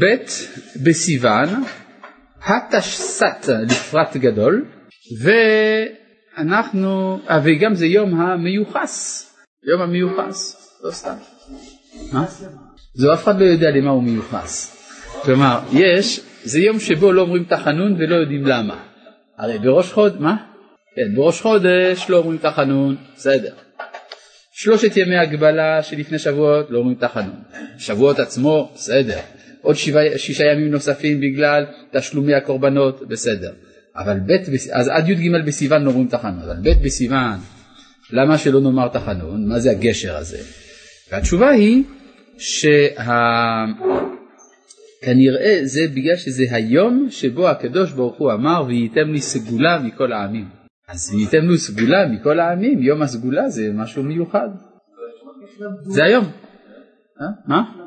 ב' בסיוון, התשס"ט לפרט גדול, ואנחנו, אה, וגם זה יום המיוחס, יום המיוחס, לא סתם. מה? זו אף אחד לא יודע למה הוא מיוחס. כלומר, יש, זה יום שבו לא אומרים תחנון ולא יודעים למה. הרי בראש חודש, מה? כן, בראש חודש לא אומרים תחנון, בסדר. שלושת ימי הגבלה שלפני שבועות לא אומרים תחנון. שבועות עצמו, בסדר. עוד שבע, שישה ימים נוספים בגלל תשלומי הקורבנות, בסדר. אבל ב' אז עד י"ג בסיוון לא אומרים תחנון, אבל ב' בסיוון, למה שלא נאמר תחנון? מה זה הגשר הזה? והתשובה היא שכנראה זה בגלל שזה היום שבו הקדוש ברוך הוא אמר וייתם לי סגולה מכל העמים. אז וייתם לי סגולה מכל העמים, יום הסגולה זה משהו מיוחד. זה היום. אה? מה?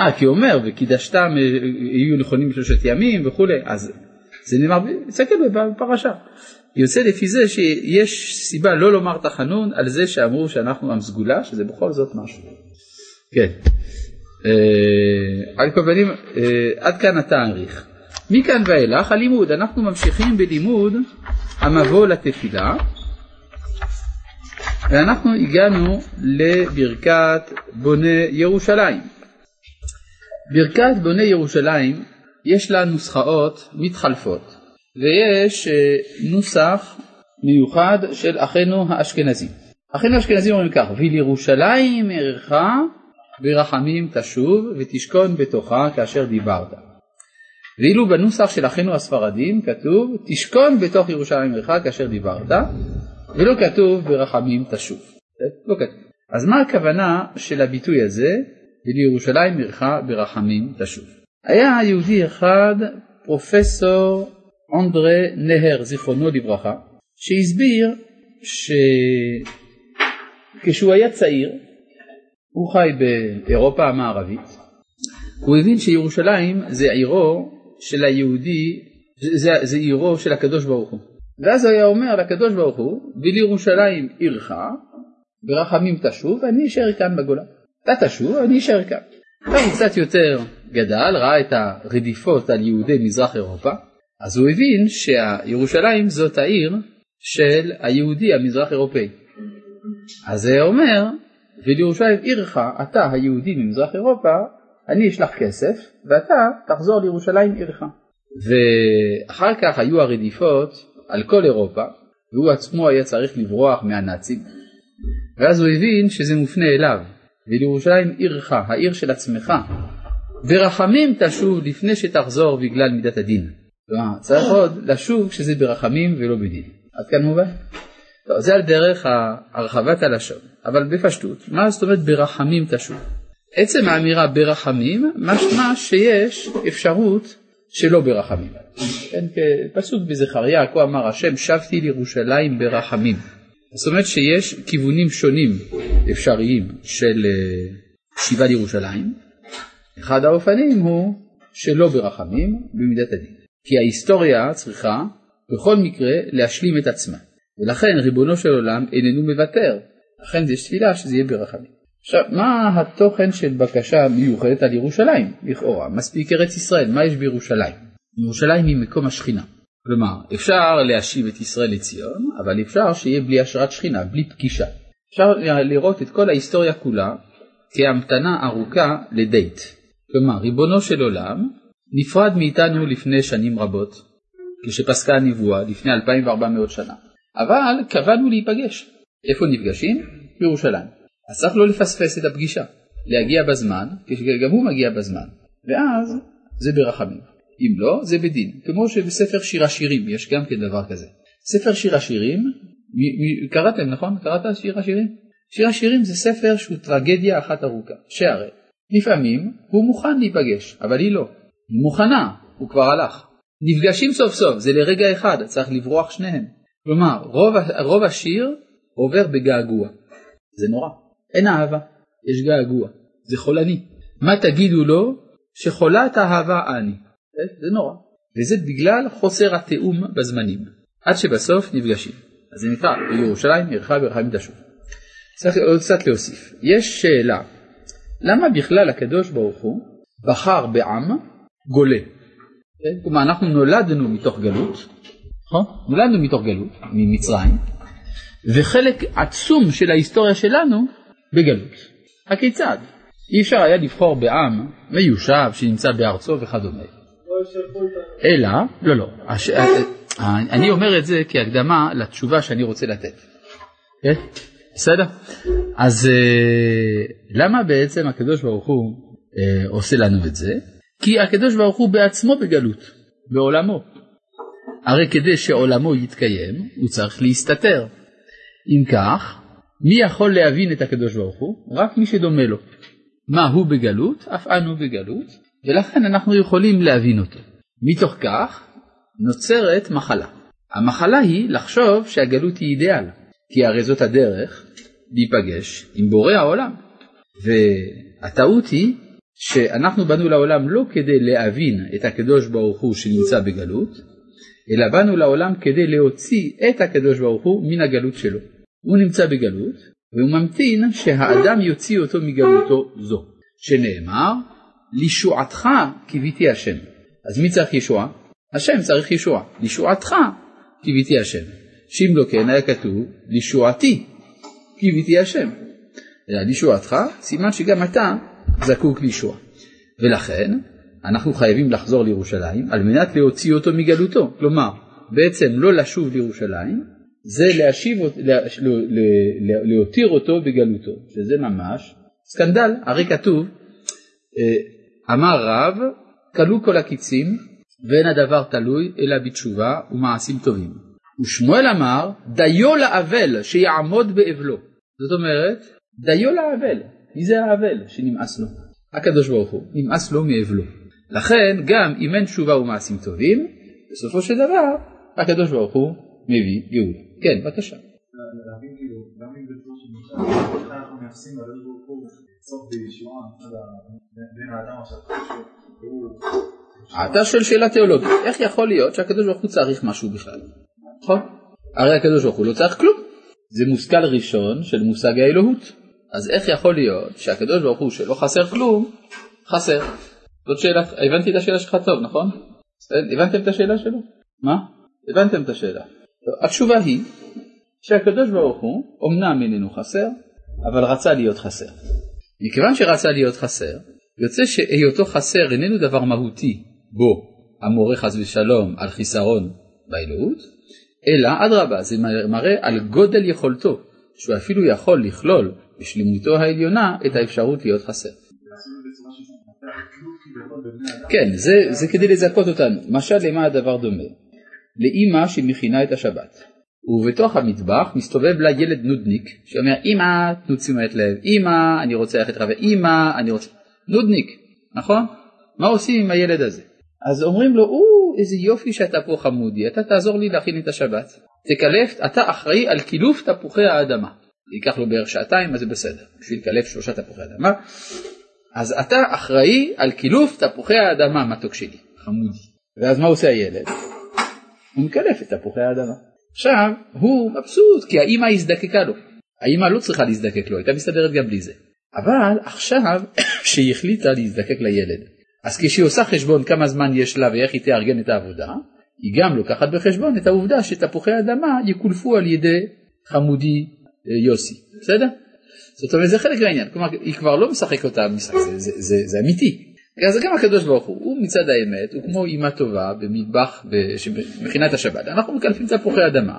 אה, כי אומר, וקידשתם אה, יהיו נכונים בשלושת ימים וכולי, אז זה נאמר, תסתכל בפרשה. יוצא לפי זה שיש סיבה לא לומר תחנון על זה שאמרו שאנחנו עם סגולה, שזה בכל זאת משהו. כן. אה, על כל פנים, אה, עד כאן התאריך. מכאן ואילך הלימוד, אנחנו ממשיכים בלימוד המבוא לתפילה, ואנחנו הגענו לברכת בוני ירושלים. ברכת בוני ירושלים יש לה נוסחאות מתחלפות ויש אה, נוסח מיוחד של אחינו האשכנזים. אחינו האשכנזים אומרים כך, ולירושלים ערך ברחמים תשוב ותשכון בתוכה כאשר דיברת. ואילו בנוסח של אחינו הספרדים כתוב תשכון בתוך ירושלים ערך כאשר דיברת ולא כתוב ברחמים תשוב. לא כתוב. אז מה הכוונה של הביטוי הזה ולירושלים ערך ברחמים תשוב? היה יהודי אחד, פרופסור אנדרה נהר, זיכרונו לברכה, שהסביר שכשהוא היה צעיר, הוא חי באירופה המערבית, הוא הבין שירושלים זה עירו של היהודי, זה, זה עירו של הקדוש ברוך הוא. ואז הוא היה אומר לקדוש ברוך הוא, ולירושלים עירך, ברחמים תשוב, ואני אשאר כאן בגולה. אתה תשוב, אני אשאר כאן. הוא קצת יותר גדל, ראה את הרדיפות על יהודי מזרח אירופה, אז הוא הבין שירושלים זאת העיר של היהודי המזרח אירופאי. אז זה אומר, ולירושלים עירך, אתה היהודי ממזרח אירופה, אני אשלח כסף, ואתה תחזור לירושלים עירך. ואחר כך היו הרדיפות על כל אירופה, והוא עצמו היה צריך לברוח מהנאצים. ואז הוא הבין שזה מופנה אליו, ולירושלים עירך, העיר של עצמך, ברחמים תשוב לפני שתחזור בגלל מידת הדין. כלומר, צריך עוד לשוב כשזה ברחמים ולא בדין. עד כאן מובן? לא, זה על דרך הרחבת הלשון, אבל בפשטות, מה זאת אומרת ברחמים תשוב? עצם האמירה ברחמים משמע שיש אפשרות שלא ברחמים. כן, פסוק בזכריה, כה אמר השם שבתי לירושלים ברחמים. זאת אומרת שיש כיוונים שונים אפשריים של אה, שיבה לירושלים. אחד האופנים הוא שלא ברחמים במידת הדין. כי ההיסטוריה צריכה בכל מקרה להשלים את עצמה. ולכן ריבונו של עולם איננו מוותר. לכן יש תפילה שזה יהיה ברחמים. עכשיו, מה התוכן של בקשה מיוחדת על ירושלים, לכאורה? מספיק ארץ ישראל, מה יש בירושלים? ירושלים היא מקום השכינה. כלומר, אפשר להשיב את ישראל לציון, אבל אפשר שיהיה בלי השראת שכינה, בלי פגישה. אפשר לראות את כל ההיסטוריה כולה כהמתנה ארוכה לדייט. כלומר, ריבונו של עולם נפרד מאיתנו לפני שנים רבות, כשפסקה הנבואה, לפני 2400 שנה. אבל קבענו להיפגש. איפה נפגשים? בירושלים. אז צריך לא לפספס את הפגישה, להגיע בזמן, כשגם הוא מגיע בזמן, ואז זה ברחמים. אם לא, זה בדין. כמו שבספר שיר השירים יש גם כן דבר כזה. ספר שיר השירים, קראתם נכון? קראת שיר השירים? שיר השירים זה ספר שהוא טרגדיה אחת ארוכה, שהרי לפעמים הוא מוכן להיפגש, אבל היא לא. היא מוכנה, הוא כבר הלך. נפגשים סוף סוף, זה לרגע אחד, צריך לברוח שניהם. כלומר, רוב, רוב השיר עובר בגעגוע. זה נורא. אין אהבה, יש געגוע. זה חולני. מה תגידו לו? שחולת אהבה אני. זה נורא. וזה בגלל חוסר התיאום בזמנים. עד שבסוף נפגשים. אז זה נקרא בירושלים עירך ברחמים תשוב. צריך עוד קצת להוסיף. יש שאלה, למה בכלל הקדוש ברוך הוא בחר בעם גולה. כלומר אנחנו נולדנו מתוך גלות, נכון? נולדנו מתוך גלות, ממצרים, וחלק עצום של ההיסטוריה שלנו בגלות. הכיצד? אי אפשר היה לבחור בעם מיושב שנמצא בארצו וכדומה. אלא, לא, לא, הש... אני אומר את זה כהקדמה לתשובה שאני רוצה לתת. כן? בסדר? אז אה, למה בעצם הקדוש ברוך הוא אה, עושה לנו את זה? כי הקדוש ברוך הוא בעצמו בגלות, בעולמו. הרי כדי שעולמו יתקיים, הוא צריך להסתתר. אם כך, מי יכול להבין את הקדוש ברוך הוא? רק מי שדומה לו. מה הוא בגלות? אף אנו בגלות, ולכן אנחנו יכולים להבין אותו. מתוך כך נוצרת מחלה. המחלה היא לחשוב שהגלות היא אידיאל, כי הרי זאת הדרך להיפגש עם בורא העולם. והטעות היא שאנחנו באנו לעולם לא כדי להבין את הקדוש ברוך הוא שנמצא בגלות, אלא באנו לעולם כדי להוציא את הקדוש ברוך הוא מן הגלות שלו. הוא נמצא בגלות, והוא ממתין שהאדם יוציא אותו מגלותו זו, שנאמר, לישועתך קיוויתי השם. אז מי צריך ישועה? השם צריך ישועה. לישועתך קיוויתי השם. שאם לא כן היה כתוב, לישועתי קיוויתי השם. אלא לישועתך, סימן שגם אתה זקוק לישועה. ולכן אנחנו חייבים לחזור לירושלים על מנת להוציא אותו מגלותו. כלומר, בעצם לא לשוב לירושלים, זה להשיב, לה, להותיר אותו בגלותו, שזה ממש סקנדל. הרי כתוב, אה, אמר רב, כלו כל הקיצים ואין הדבר תלוי אלא בתשובה ומעשים טובים. ושמואל אמר, דיו לאבל שיעמוד באבלו. זאת אומרת, דיו לאבל. מי זה האבל שנמאס לו? הקדוש ברוך הוא, נמאס לו מאבלו. לכן גם אם אין תשובה ומעשים טובים, בסופו של דבר הקדוש ברוך הוא מביא גאולה. כן, בבקשה. אתה שואל שאלה תיאולוגית, איך יכול להיות שהקדוש ברוך הוא צריך משהו בכלל? נכון? הרי הקדוש ברוך הוא לא צריך כלום. זה מושכל ראשון של מושג האלוהות. אז איך יכול להיות שהקדוש ברוך הוא שלא חסר כלום, חסר? זאת שאלה, הבנתי את השאלה שלך טוב, נכון? הבנתם את השאלה שלו? מה? הבנתם את השאלה. התשובה היא שהקדוש ברוך הוא אמנם איננו חסר, אבל רצה להיות חסר. מכיוון שרצה להיות חסר, יוצא שהיותו חסר איננו דבר מהותי בו המורה חס ושלום על חיסרון באלוהות, אלא אדרבה זה מראה על גודל יכולתו, שהוא אפילו יכול לכלול בשלמותו העליונה את האפשרות להיות חסר. כן, זה, זה כדי לזכות אותנו. משל למה הדבר דומה? לאימא שמכינה את השבת. ובתוך המטבח מסתובב לה ילד נודניק שאומר אמא תנו תשומת לב, אמא אני רוצה ללכת רבה, אמא אני רוצה... נודניק, נכון? מה עושים עם הילד הזה? אז אומרים לו, או, איזה יופי שאתה פה חמודי, אתה תעזור לי להכין את השבת. תקלף, אתה אחראי על קילוף תפוחי האדמה. ייקח לו בערך שעתיים, אז זה בסדר. בשביל לקלף שלושה תפוחי אדמה. אז אתה אחראי על קילוף תפוחי האדמה, מתוק שלי, חמודי. ואז מה עושה הילד? הוא מקלף את תפוחי האדמה. עכשיו, הוא מבסוט כי האימא הזדקקה לו. האימא לא צריכה להזדקק לו, הייתה מסתדרת גם בלי זה. אבל עכשיו שהיא החליטה להזדקק לילד, אז כשהיא עושה חשבון כמה זמן יש לה ואיך היא תארגן את העבודה, היא גם לוקחת בחשבון את העובדה שתפוחי אדמה יקולפו על ידי חמודי אה, יוסי, בסדר? זאת אומרת זה חלק מהעניין, כלומר היא כבר לא משחקת אותה משחק, זה, זה, זה, זה אמיתי. אז גם הקדוש ברוך הוא, הוא מצד האמת, הוא כמו אימה טובה במטבח שמכינה את השבת, אנחנו מקלפים תפוחי אדמה,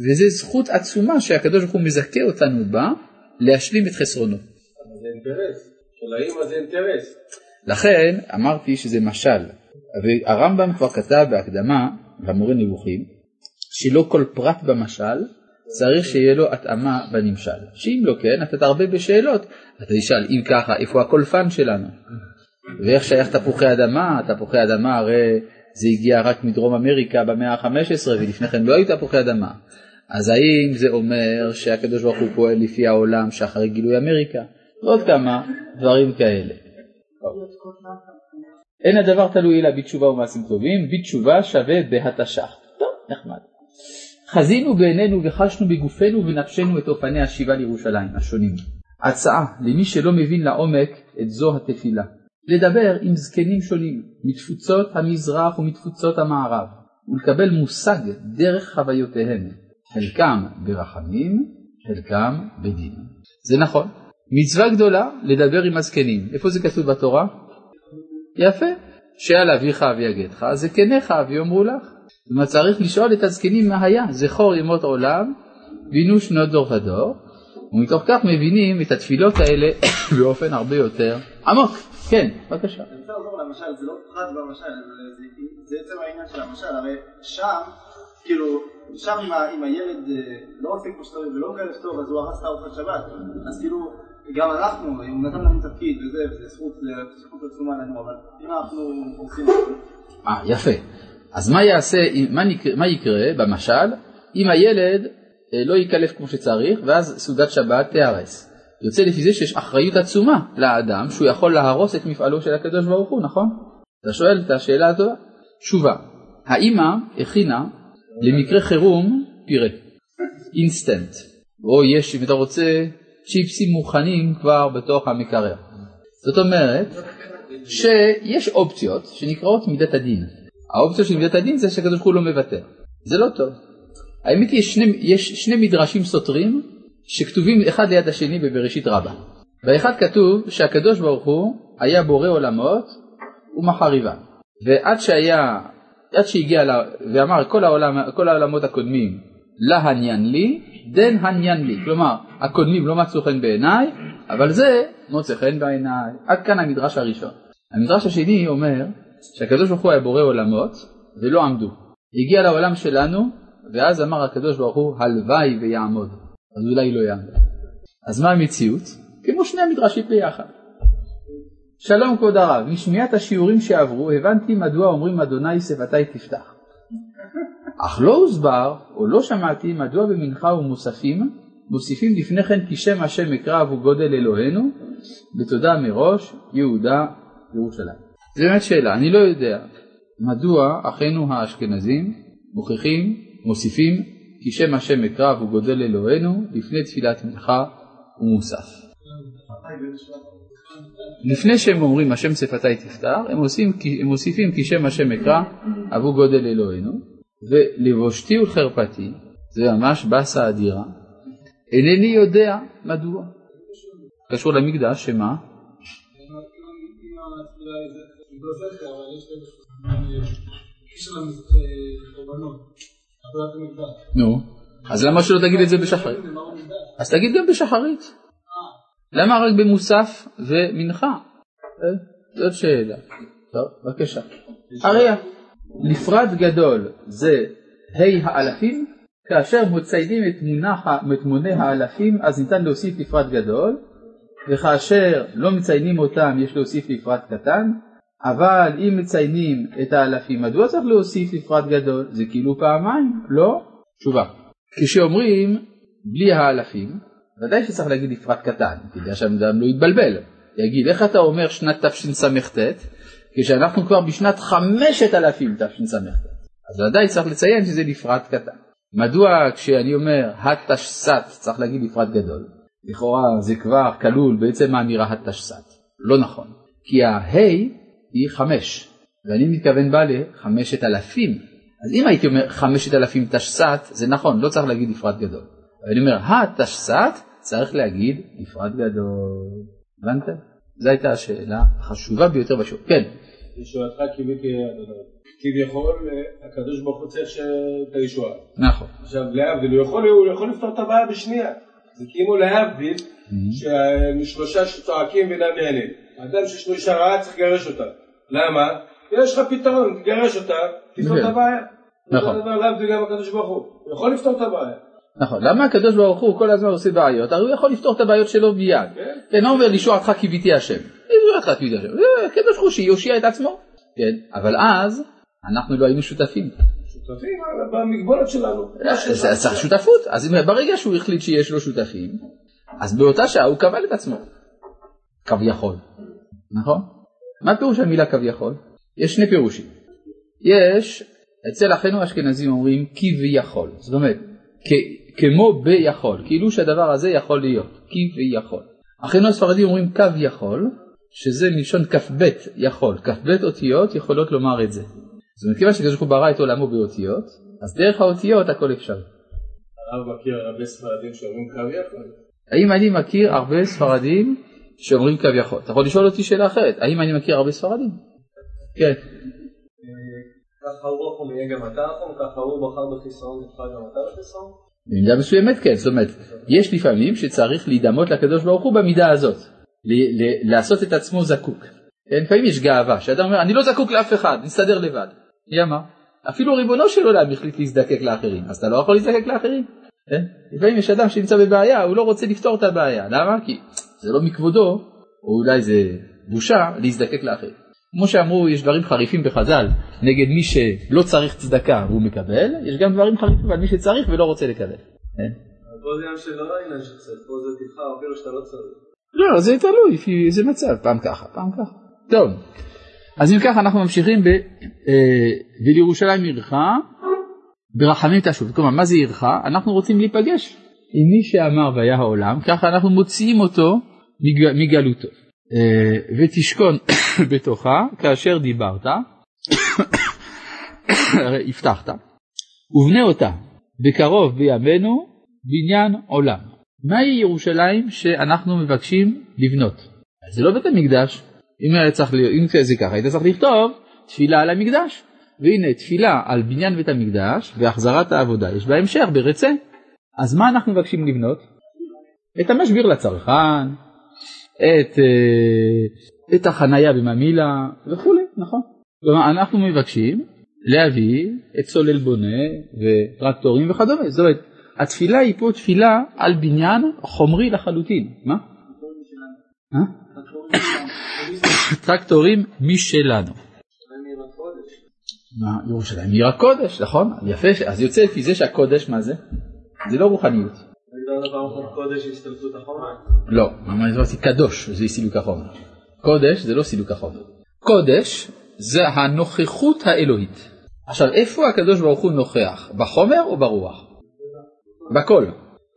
וזו זכות עצומה שהקדוש ברוך הוא מזכה אותנו בה להשלים את חסרונו. זה אינטרס, של האימא זה אינטרס. לכן אמרתי שזה משל, והרמב"ם כבר כתב בהקדמה למורה נבוכים, שלא כל פרט במשל צריך שיהיה לו התאמה בנמשל, שאם לא כן אתה תרבה בשאלות, אתה תשאל אם ככה איפה הקולפן שלנו, ואיך שייך תפוחי אדמה, תפוחי אדמה הרי זה הגיע רק מדרום אמריקה במאה ה-15 ולפני כן לא היו תפוחי אדמה, אז האם זה אומר שהקדוש ברוך הוא פועל לפי העולם שאחרי גילוי אמריקה, ועוד כמה דברים כאלה. אין הדבר תלוי אלא בתשובה ומעשים טובים, בתשובה שווה בהתשה. טוב, נחמד. חזינו בעינינו וחשנו בגופנו ונפשנו את אופני השיבה לירושלים השונים. הצעה למי שלא מבין לעומק את זו התפילה. לדבר עם זקנים שונים מתפוצות המזרח ומתפוצות המערב ולקבל מושג דרך חוויותיהם, חלקם ברחמים, חלקם בדין. זה נכון. מצווה גדולה לדבר עם הזקנים. איפה זה כתוב בתורה? יפה. שעל אביך ויגדך, זקניך ויאמרו לך. זאת אומרת צריך לשאול את הזקנים מה היה, זכור ימות עולם, בינו שנות דור ודור, ומתוך כך מבינים את התפילות האלה באופן הרבה יותר עמוק. כן, בבקשה. אני רוצה לחזור למשל, זה לא פרט במשל, זה עצם העניין של המשל, הרי שם, כאילו, שם אם הילד אה, לא עושה כמו שאתה ולא מקרב טוב, אז הוא הרס את ארוחת שבת, אז כאילו, גם אנחנו, אם נתן לנו תפקיד וזה, וזה זכות עצומה לנו, אבל אם אנחנו עושים... אה, יפה. אז מה יעשה, מה, יקרה במשל, אם הילד לא יקלף כמו שצריך, ואז סעודת שבת תיהרס. יוצא לפי זה שיש אחריות עצומה לאדם שהוא יכול להרוס את מפעלו של הקדוש ברוך הוא, נכון? אתה שואל את השאלה הטובה. תשובה, האימא הכינה למקרה חירום פירה, אינסטנט, או יש, אם אתה רוצה, צ'יפסים מוכנים כבר בתוך המקרר. זאת אומרת שיש אופציות שנקראות מידת הדין. האופציה של מידת הדין זה שהקדוש ברוך הוא לא מוותר. זה לא טוב. האמת היא, יש שני, יש שני מדרשים סותרים שכתובים אחד ליד השני בבראשית רבה. באחד כתוב שהקדוש ברוך הוא היה בורא עולמות ומחריבה. ועד שהיה, עד שהגיע לה, ואמר כל, העולם, כל העולמות הקודמים להניין לי, דן הניין לי. כלומר, הקודמים לא מצאו חן בעיניי, אבל זה מוצא חן בעיניי. עד כאן המדרש הראשון. המדרש השני אומר שהקדוש ברוך הוא היה בורא עולמות ולא עמדו. הגיע לעולם שלנו ואז אמר הקדוש ברוך הוא הלוואי ויעמוד. אז אולי לא יעמוד. אז מה המציאות? כמו שני המדרשים ביחד. שלום כבוד הרב, משמיעת השיעורים שעברו הבנתי מדוע אומרים אדוני שפתי תפתח. אך לא הוסבר או לא שמעתי מדוע במנחה ומוספים מוסיפים לפני כן כי שם השם אקרא הוא גודל אלוהינו בתודה מראש יהודה ירושלים. זו באמת שאלה, אני לא יודע מדוע אחינו האשכנזים מוכיחים, מוסיפים כי שם השם אקרא הוא גודל אלוהינו לפני תפילת מנחה ומוסף. לפני שהם אומרים השם שפתי תפתח, הם, עושים, הם מוסיפים כי שם השם אקרא אבו גודל אלוהינו, ולבושתי ולחרפתי, זה ממש באסה אדירה, אינני יודע מדוע. קשור למקדש, שמה? נו, אז למה שלא תגיד את זה בשחרית? אז תגיד גם בשחרית. למה רק במוסף ומנחה? אה, זאת שאלה. טוב, בבקשה. אריה, נפרד גדול זה ה' האלפים, כאשר מציינים את, מונח, את מוני האלפים אז ניתן להוסיף נפרד גדול, וכאשר לא מציינים אותם יש להוסיף נפרד קטן, אבל אם מציינים את האלפים, מדוע צריך להוסיף נפרד גדול? זה כאילו פעמיים, לא? תשובה. כשאומרים בלי האלפים, ודאי שצריך להגיד נפרד קטן, כדי שהאדם לא יתבלבל. יגיד, איך אתה אומר שנת תשס"ט, כשאנחנו כבר בשנת 5000 תשס"ט. אז ודאי צריך לציין שזה נפרד קטן. מדוע כשאני אומר התשס"ט צריך להגיד נפרד גדול? לכאורה זה כבר כלול בעצם האמירה התשס"ט. לא נכון. כי ההי היא חמש, ואני מתכוון בה לחמשת אלפים. אז אם הייתי אומר חמשת אלפים תשס"ט, זה נכון, לא צריך להגיד נפרד גדול. אבל אני אומר התשס"ט, צריך להגיד נפרד גדול. הבנתם? זו הייתה השאלה החשובה ביותר בשיעור. כן. ישועתך כביכול הקדוש ברוך הוא צריך את הישועה. נכון. עכשיו להבדיל, הוא יכול, הוא יכול לפתור את הבעיה בשנייה. זה כאילו להבדיל, ששלושה שצועקים ואינם נהנים. אדם שיש לו אישה רעה צריך לגרש אותה. למה? יש לך פתרון, תגרש אותה, תפתור את הבעיה. נכון. דבר להבדיל גם הקדוש ברוך הוא. הוא יכול לפתור את הבעיה. נכון, למה הקדוש ברוך הוא כל הזמן עושה בעיות? הרי הוא יכול לפתור את הבעיות שלו מיד. כן, כן אומר לישועתך קיוויתי השם. לישועתך קיוויתי השם. הקדוש ברוך הוא שיושיע את עצמו. כן, אבל אז אנחנו לא היינו שותפים. שותפים במגבולת שלנו. זה צריך שותפות. אז ברגע שהוא החליט שיש לו שותפים, אז באותה שעה הוא קבל את עצמו. כביכול. נכון? מה פירוש המילה כביכול? יש שני פירושים. יש, אצל אחינו האשכנזים אומרים כביכול. זאת אומרת, כמו ביכול, כאילו שהדבר הזה יכול להיות, כביכול. אחינו הספרדים אומרים כביכול, שזה מלשון כ"ב יכול, כ"ב אותיות יכולות לומר את זה. זאת אומרת, כיוון שקדוש ברוך הוא ברא את עולמו באותיות, אז דרך האותיות הכל אפשר. הרב מכיר הרבה ספרדים שאומרים קו יכול. האם אני מכיר הרבה ספרדים שאומרים קו יכול? אתה יכול לשאול אותי שאלה אחרת, האם אני מכיר הרבה ספרדים? כן. ככה הוא רחום יהיה גם אתה רחום, ככה הוא בחר בחיסרון, נבחר גם אתה בחיסרון? במידה מסוימת כן, זאת אומרת, יש לפעמים שצריך להידמות לקדוש ברוך הוא במידה הזאת, לעשות את עצמו זקוק. כן, לפעמים יש גאווה, שאדם אומר, אני לא זקוק לאף אחד, נסתדר לבד. מי אמר? אפילו ריבונו של עולם החליט להזדקק לאחרים, אז אתה לא יכול להזדקק לאחרים. כן? לפעמים יש אדם שנמצא בבעיה, הוא לא רוצה לפתור את הבעיה, למה? כי זה לא מכבודו, או אולי זה בושה, להזדקק לאחרים. כמו שאמרו, יש דברים חריפים בחז"ל נגד מי שלא צריך צדקה והוא מקבל, יש גם דברים חריפים על מי שצריך ולא רוצה לקבל. כן? פה זה עניין של לא עניין של צד, פה זה תבחר אפילו שאתה לא צריך. לא, זה תלוי לפי איזה מצב, פעם ככה, פעם ככה. טוב, אז אם ככה אנחנו ממשיכים ב... אה, ולירושלים עירך ברחמים תשוב. כלומר, מה זה עירך? אנחנו רוצים להיפגש עם מי שאמר והיה העולם, ככה אנחנו מוציאים אותו. מגלותו. אה, ותשכון בתוכה כאשר דיברת, הרי הבטחת, ובנה אותה בקרוב בימינו בניין עולם. מהי ירושלים שאנחנו מבקשים לבנות? זה לא בית המקדש, אם היה צריך, אם זה ככה, היית צריך לכתוב תפילה על המקדש. והנה תפילה על בניין בית המקדש והחזרת העבודה יש בה המשך ברצה. אז מה אנחנו מבקשים לבנות? את המשביר לצרכן, את, אה, את החנייה בממילה וכולי, נכון. כלומר אנחנו מבקשים להביא את סולל בונה וטרקטורים וכדומה. זאת אומרת, התפילה היא פה תפילה על בניין חומרי לחלוטין. מה? אה? טרקטורים משלנו. מה, ירושלים עיר הקודש, נכון? יפה, אז יוצא לפי זה שהקודש, מה זה? זה לא רוחניות. קודש השתלטות החומר? לא, מה אמרתי קדוש, זה סילוק החומר. קודש זה לא סילוק החומר. קודש זה הנוכחות האלוהית. עכשיו, איפה הקדוש ברוך הוא נוכח? בחומר או ברוח? בכל.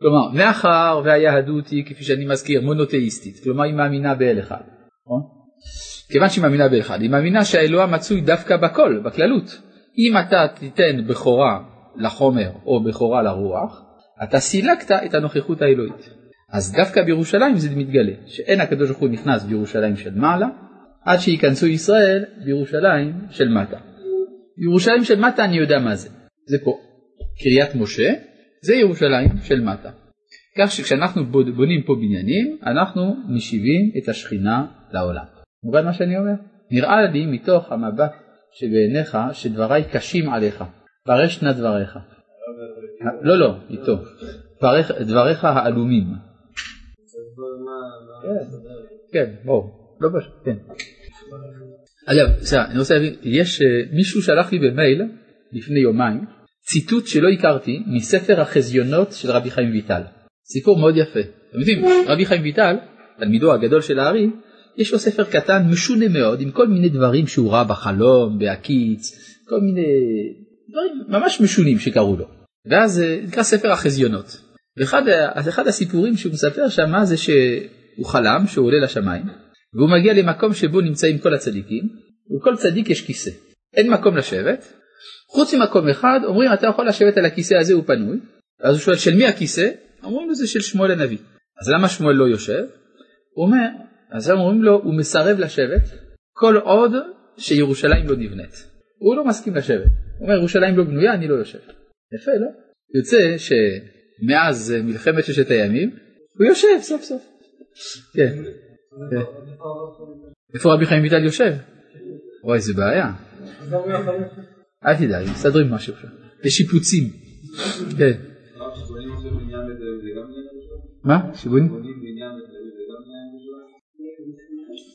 כלומר, מאחר והיהדות היא, כפי שאני מזכיר, מונותאיסטית, כלומר היא מאמינה באל אחד, נכון? כיוון שהיא מאמינה באל אחד, היא מאמינה שהאלוה מצוי דווקא בכל, בכללות. אם אתה תיתן בכורה לחומר או בכורה לרוח, אתה סילקת את הנוכחות האלוהית. אז דווקא בירושלים זה מתגלה, שאין הקדוש ברוך הוא נכנס בירושלים של מעלה, עד שייכנסו ישראל בירושלים של מטה. ירושלים של מטה אני יודע מה זה, זה פה. קריית משה זה ירושלים של מטה. כך שכשאנחנו בונים פה בניינים, אנחנו משיבים את השכינה לעולם. מובן מה שאני אומר? נראה לי מתוך המבט שבעיניך שדבריי קשים עליך, פרש נא דבריך. לא, לא, איתו. דבריך, העלומים. כן, ברור. לא פשוט, כן. אגב, בסדר, אני רוצה להבין, יש מישהו שלח לי במייל לפני יומיים ציטוט שלא הכרתי מספר החזיונות של רבי חיים ויטל. סיפור מאוד יפה. אתם יודעים, רבי חיים ויטל, תלמידו הגדול של הארי, יש לו ספר קטן משונה מאוד עם כל מיני דברים שהוא ראה בחלום, בהקיץ, כל מיני דברים ממש משונים שקרו לו. ואז זה נקרא ספר החזיונות. ואחד אחד הסיפורים שהוא מספר שם זה שהוא חלם שהוא עולה לשמיים והוא מגיע למקום שבו נמצאים כל הצדיקים וכל צדיק יש כיסא. אין מקום לשבת, חוץ ממקום אחד אומרים אתה יכול לשבת על הכיסא הזה הוא פנוי, ואז הוא שואל של מי הכיסא? אומרים לו זה של שמואל הנביא. אז למה שמואל לא יושב? הוא אומר, אז אומרים לו הוא מסרב לשבת כל עוד שירושלים לא נבנית. הוא לא מסכים לשבת. הוא אומר ירושלים לא בנויה אני לא יושב. יפה לא? יוצא שמאז מלחמת ששת הימים הוא יושב סוף סוף. כן. איפה רבי חיים ויטל יושב? וואי איזה בעיה. אל תדאג, מסתדרים משהו שם. יש שיפוצים. כן. מה? שבונים?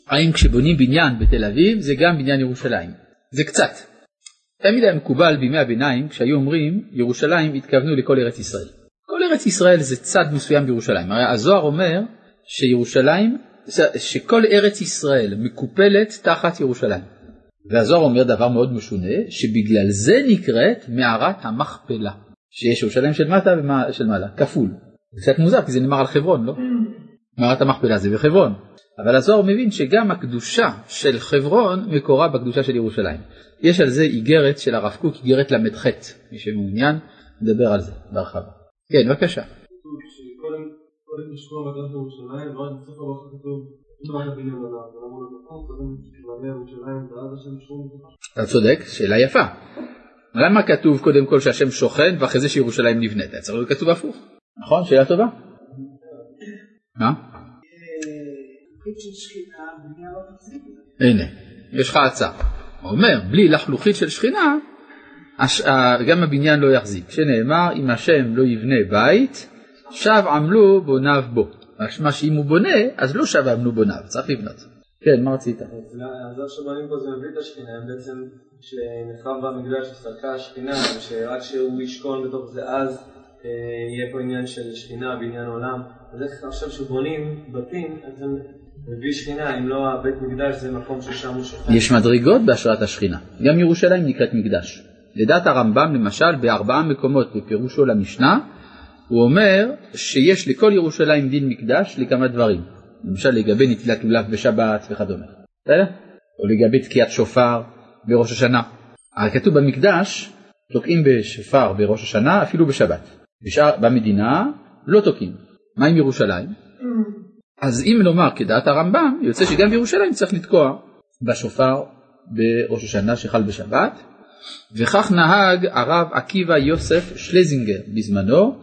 האם כשבונים בניין בתל אביב זה גם בניין ירושלים? זה קצת. תמיד היה מקובל בימי הביניים כשהיו אומרים ירושלים התכוונו לכל ארץ ישראל. כל ארץ ישראל זה צד מסוים בירושלים. הרי הזוהר אומר שירושלים, שכל ארץ ישראל מקופלת תחת ירושלים. והזוהר אומר דבר מאוד משונה, שבגלל זה נקראת מערת המכפלה. שיש ירושלים של מטה ושל מעלה, כפול. זה קצת מוזר כי זה נאמר על חברון, לא? מערת המכפלה זה בחברון. אבל הזוהר מבין שגם הקדושה של חברון מקורה בקדושה של ירושלים. יש על זה איגרת של הרב קוק, איגרת ל"ח, מי שמעוניין, נדבר על זה בהרחבה. כן, בבקשה. אתה צודק, שאלה יפה. למה כתוב קודם כל שהשם שוכן ואחרי זה שירושלים נבנית? היה צריך להיות כתוב הפוך. נכון? שאלה טובה. מה? הנה, יש לך הצעה. הוא אומר, בלי לחלוכית של שכינה, גם הבניין לא יחזיק. שנאמר, אם השם לא יבנה בית, שב עמלו בוניו בו. משמע שאם הוא בונה, אז לא שב עמלו בוניו, צריך לבנות. כן, מה רצית? אז איך שבנים פה זה מביא את השכינה, הם בעצם שנחרב במקדש הסתלקה השכינה, ושרק שהוא ישכון בתוך זה אז אה, יהיה פה עניין של שכינה בעניין עולם. אז איך עכשיו שבונים בתים, אז זה מביא שכינה, אם לא הבית מקדש זה מקום ששם הוא שוכן. יש מדרגות בהשראת השכינה. גם ירושלים נקראת מקדש. לדעת הרמב"ם למשל בארבעה מקומות בפירושו למשנה הוא אומר שיש לכל ירושלים דין מקדש לכמה דברים. למשל לגבי נטילת לולב בשבת וכדומה. בסדר? או לגבי תקיעת שופר בראש השנה. הרי כתוב במקדש תוקעים בשופר בראש השנה אפילו בשבת. בשאר, במדינה לא תוקעים. מה עם ירושלים? אז אם נאמר כדעת הרמב"ם, יוצא שגם בירושלים צריך לתקוע בשופר בראש השנה שחל בשבת, וכך נהג הרב עקיבא יוסף שלזינגר בזמנו,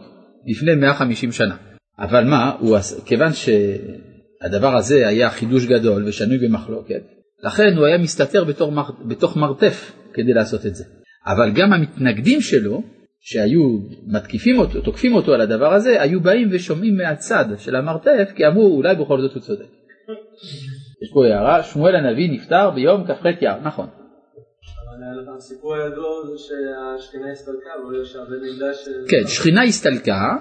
לפני 150 שנה. אבל מה, הוא, כיוון שהדבר הזה היה חידוש גדול ושנוי במחלוקת, לכן הוא היה מסתתר בתור, מר- בתוך מרתף כדי לעשות את זה. אבל גם המתנגדים שלו, שהיו מתקיפים אותו, תוקפים אותו על הדבר הזה, היו באים ושומעים מהצד של המרתף, כי אמרו אולי בכל זאת הוא צודק. יש פה הערה, שמואל הנביא נפטר ביום כ"ח אייר, נכון. הסיפור הידוע זה שהשכינה הסתלקה, יש הבית מקדש... כן, שכינה הסתלקה,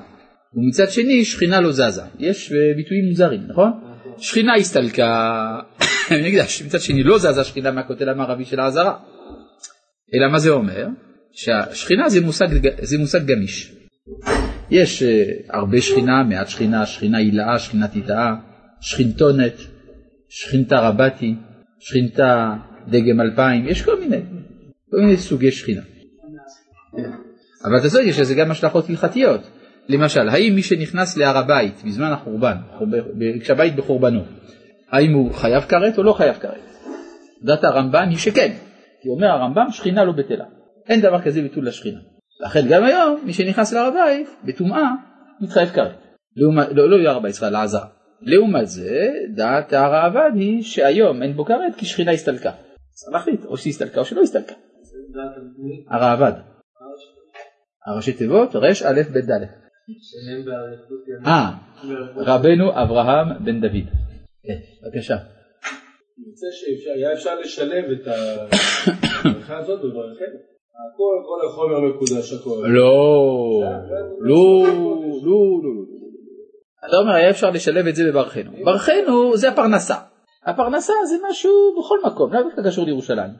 ומצד שני שכינה לא זזה. יש אה, ביטויים מוזרים, נכון? שכינה הסתלקה, מקדש, מצד שני לא זזה שכינה מהכותל המערבי של העזרה. אלא מה זה אומר? שהשכינה זה מושג, זה מושג גמיש. יש אה, הרבה שכינה, מעט שכינה, שכינה הילאה, שכינה תיטאה, שכינתונת, שכינתה רבתי, שכינתה דגם אלפיים, יש כל מיני, כל מיני סוגי שכינה. אבל אתה צודק, יש לזה גם השלכות הלכתיות. למשל, האם מי שנכנס להר הבית בזמן החורבן, כשהבית בחורבנו, האם הוא חייב כרת או לא חייב כרת? דת הרמב"ם היא שכן, כי אומר הרמב"ם שכינה לא בטלה, אין דבר כזה ביטול לשכינה. לכן גם היום מי שנכנס להר הבית בטומאה מתחייב כרת, לא, לא להר הבית, סליחה, לעזרה. לעומת זה דעת הראב"ד היא שהיום אין בו כרת כי שכינה הסתלקה. צריך להחליט או שהסתלקה או שלא הסתלקה. מי? הראב"ד, הראשי תיבות ר"א ב' ד'. אה, רבנו אברהם בן דוד. כן, בבקשה. יוצא שהיה אפשר לשלב את הברכה הזאת בברכנו. הכל, כל החומר מקודש הכל. לא, לא, לא, לא, לא. אתה אומר היה אפשר לשלב את זה בברכנו. ברכנו זה הפרנסה. הפרנסה זה משהו בכל מקום, לא דווקא קשור לירושלים.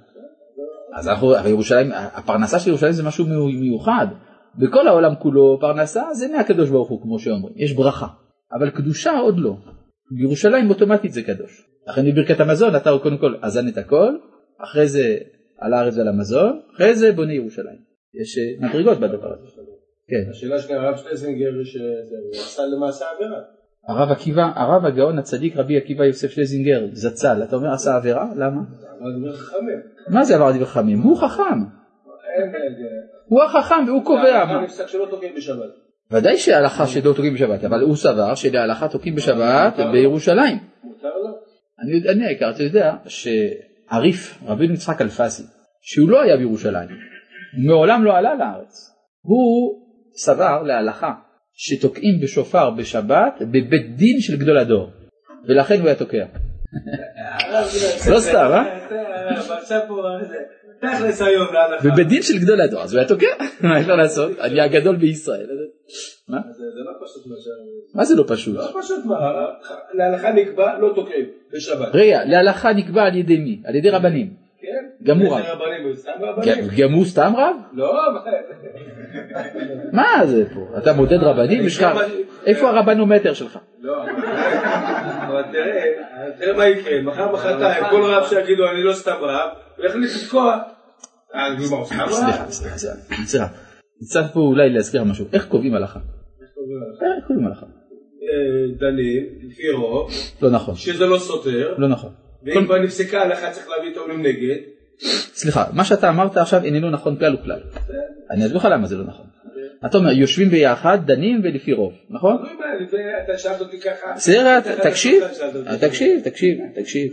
אז אנחנו, ירושלים, הפרנסה של ירושלים זה משהו מיו- מיוחד. בכל העולם כולו פרנסה זה מהקדוש ברוך הוא כמו שאומרים, יש ברכה. אבל קדושה עוד לא. בירושלים אוטומטית זה קדוש. לכן בברכת המזון אתה קודם כל אזן את הכל, אחרי זה על הארץ ועל המזון, אחרי זה בונה ירושלים. יש אה, מדרגות בדבר הזה. כן. השאלה של הרב שלזינגר שזה הוא עשה למעשה עבירה. הרב עקיבא, הרב הגאון הצדיק רבי עקיבא יוסף שלזינגר זצ"ל, אתה אומר עשה עבירה? למה? מה זה עבר דברי חכמים? הוא חכם. הוא החכם והוא קובע ההלכה. נפסק שלא תוקעים בשבת. ודאי שההלכה שלא תוקעים בשבת, אבל הוא סבר שלהלכה תוקעים בשבת בירושלים. מותר לו? אני, אני העיקר, אתה יודע שעריף, רבינו יצחק אלפסי, שהוא לא היה בירושלים, הוא מעולם לא עלה לארץ, הוא סבר להלכה שתוקעים בשופר בשבת בבית דין של גדול הדור, ולכן הוא היה תוקע. לא סתם, אה? בבית דין של גדול הדור, אז הוא היה תוקע, מה אפשר לעשות? אני הגדול בישראל. מה? זה לא פשוט מה ש... מה זה לא פשוט? לא פשוט מה, להלכה נקבע לא תוקעים בשבת. רגע, להלכה נקבע על ידי מי? על ידי רבנים. כן? גם הוא רב. גם הוא סתם רב? לא, מה- זה פה? אתה מודד רבנים? יש לך... איפה הרבנומטר שלך? לא, אבל תראה, תראה מה יקרה, מחר מחרתיים, כל רב שיגידו אני לא סתם רב, הוא יחליט לתקוע. אה? סליחה, סליחה, סליחה, סליחה. נצטרך פה אולי להזכיר משהו. איך קובעים הלכה? הלכה? אה, דנים, לפי רוב, לא נכון. שזה לא סותר, לא נכון. ואם כבר נפסקה ההלכה צריך להביא טיעונים נגד, סליחה, מה שאתה אמרת עכשיו איננו נכון כלל וכלל. אני אסביר לך למה זה לא נכון. אתה אומר, יושבים ביחד, דנים ולפי רוב, נכון? תלוי מה, לפני- אתה שאלת אותי ככה, בסדר, תקשיב, אותי. תקשיב, תקשיב, תקשיב.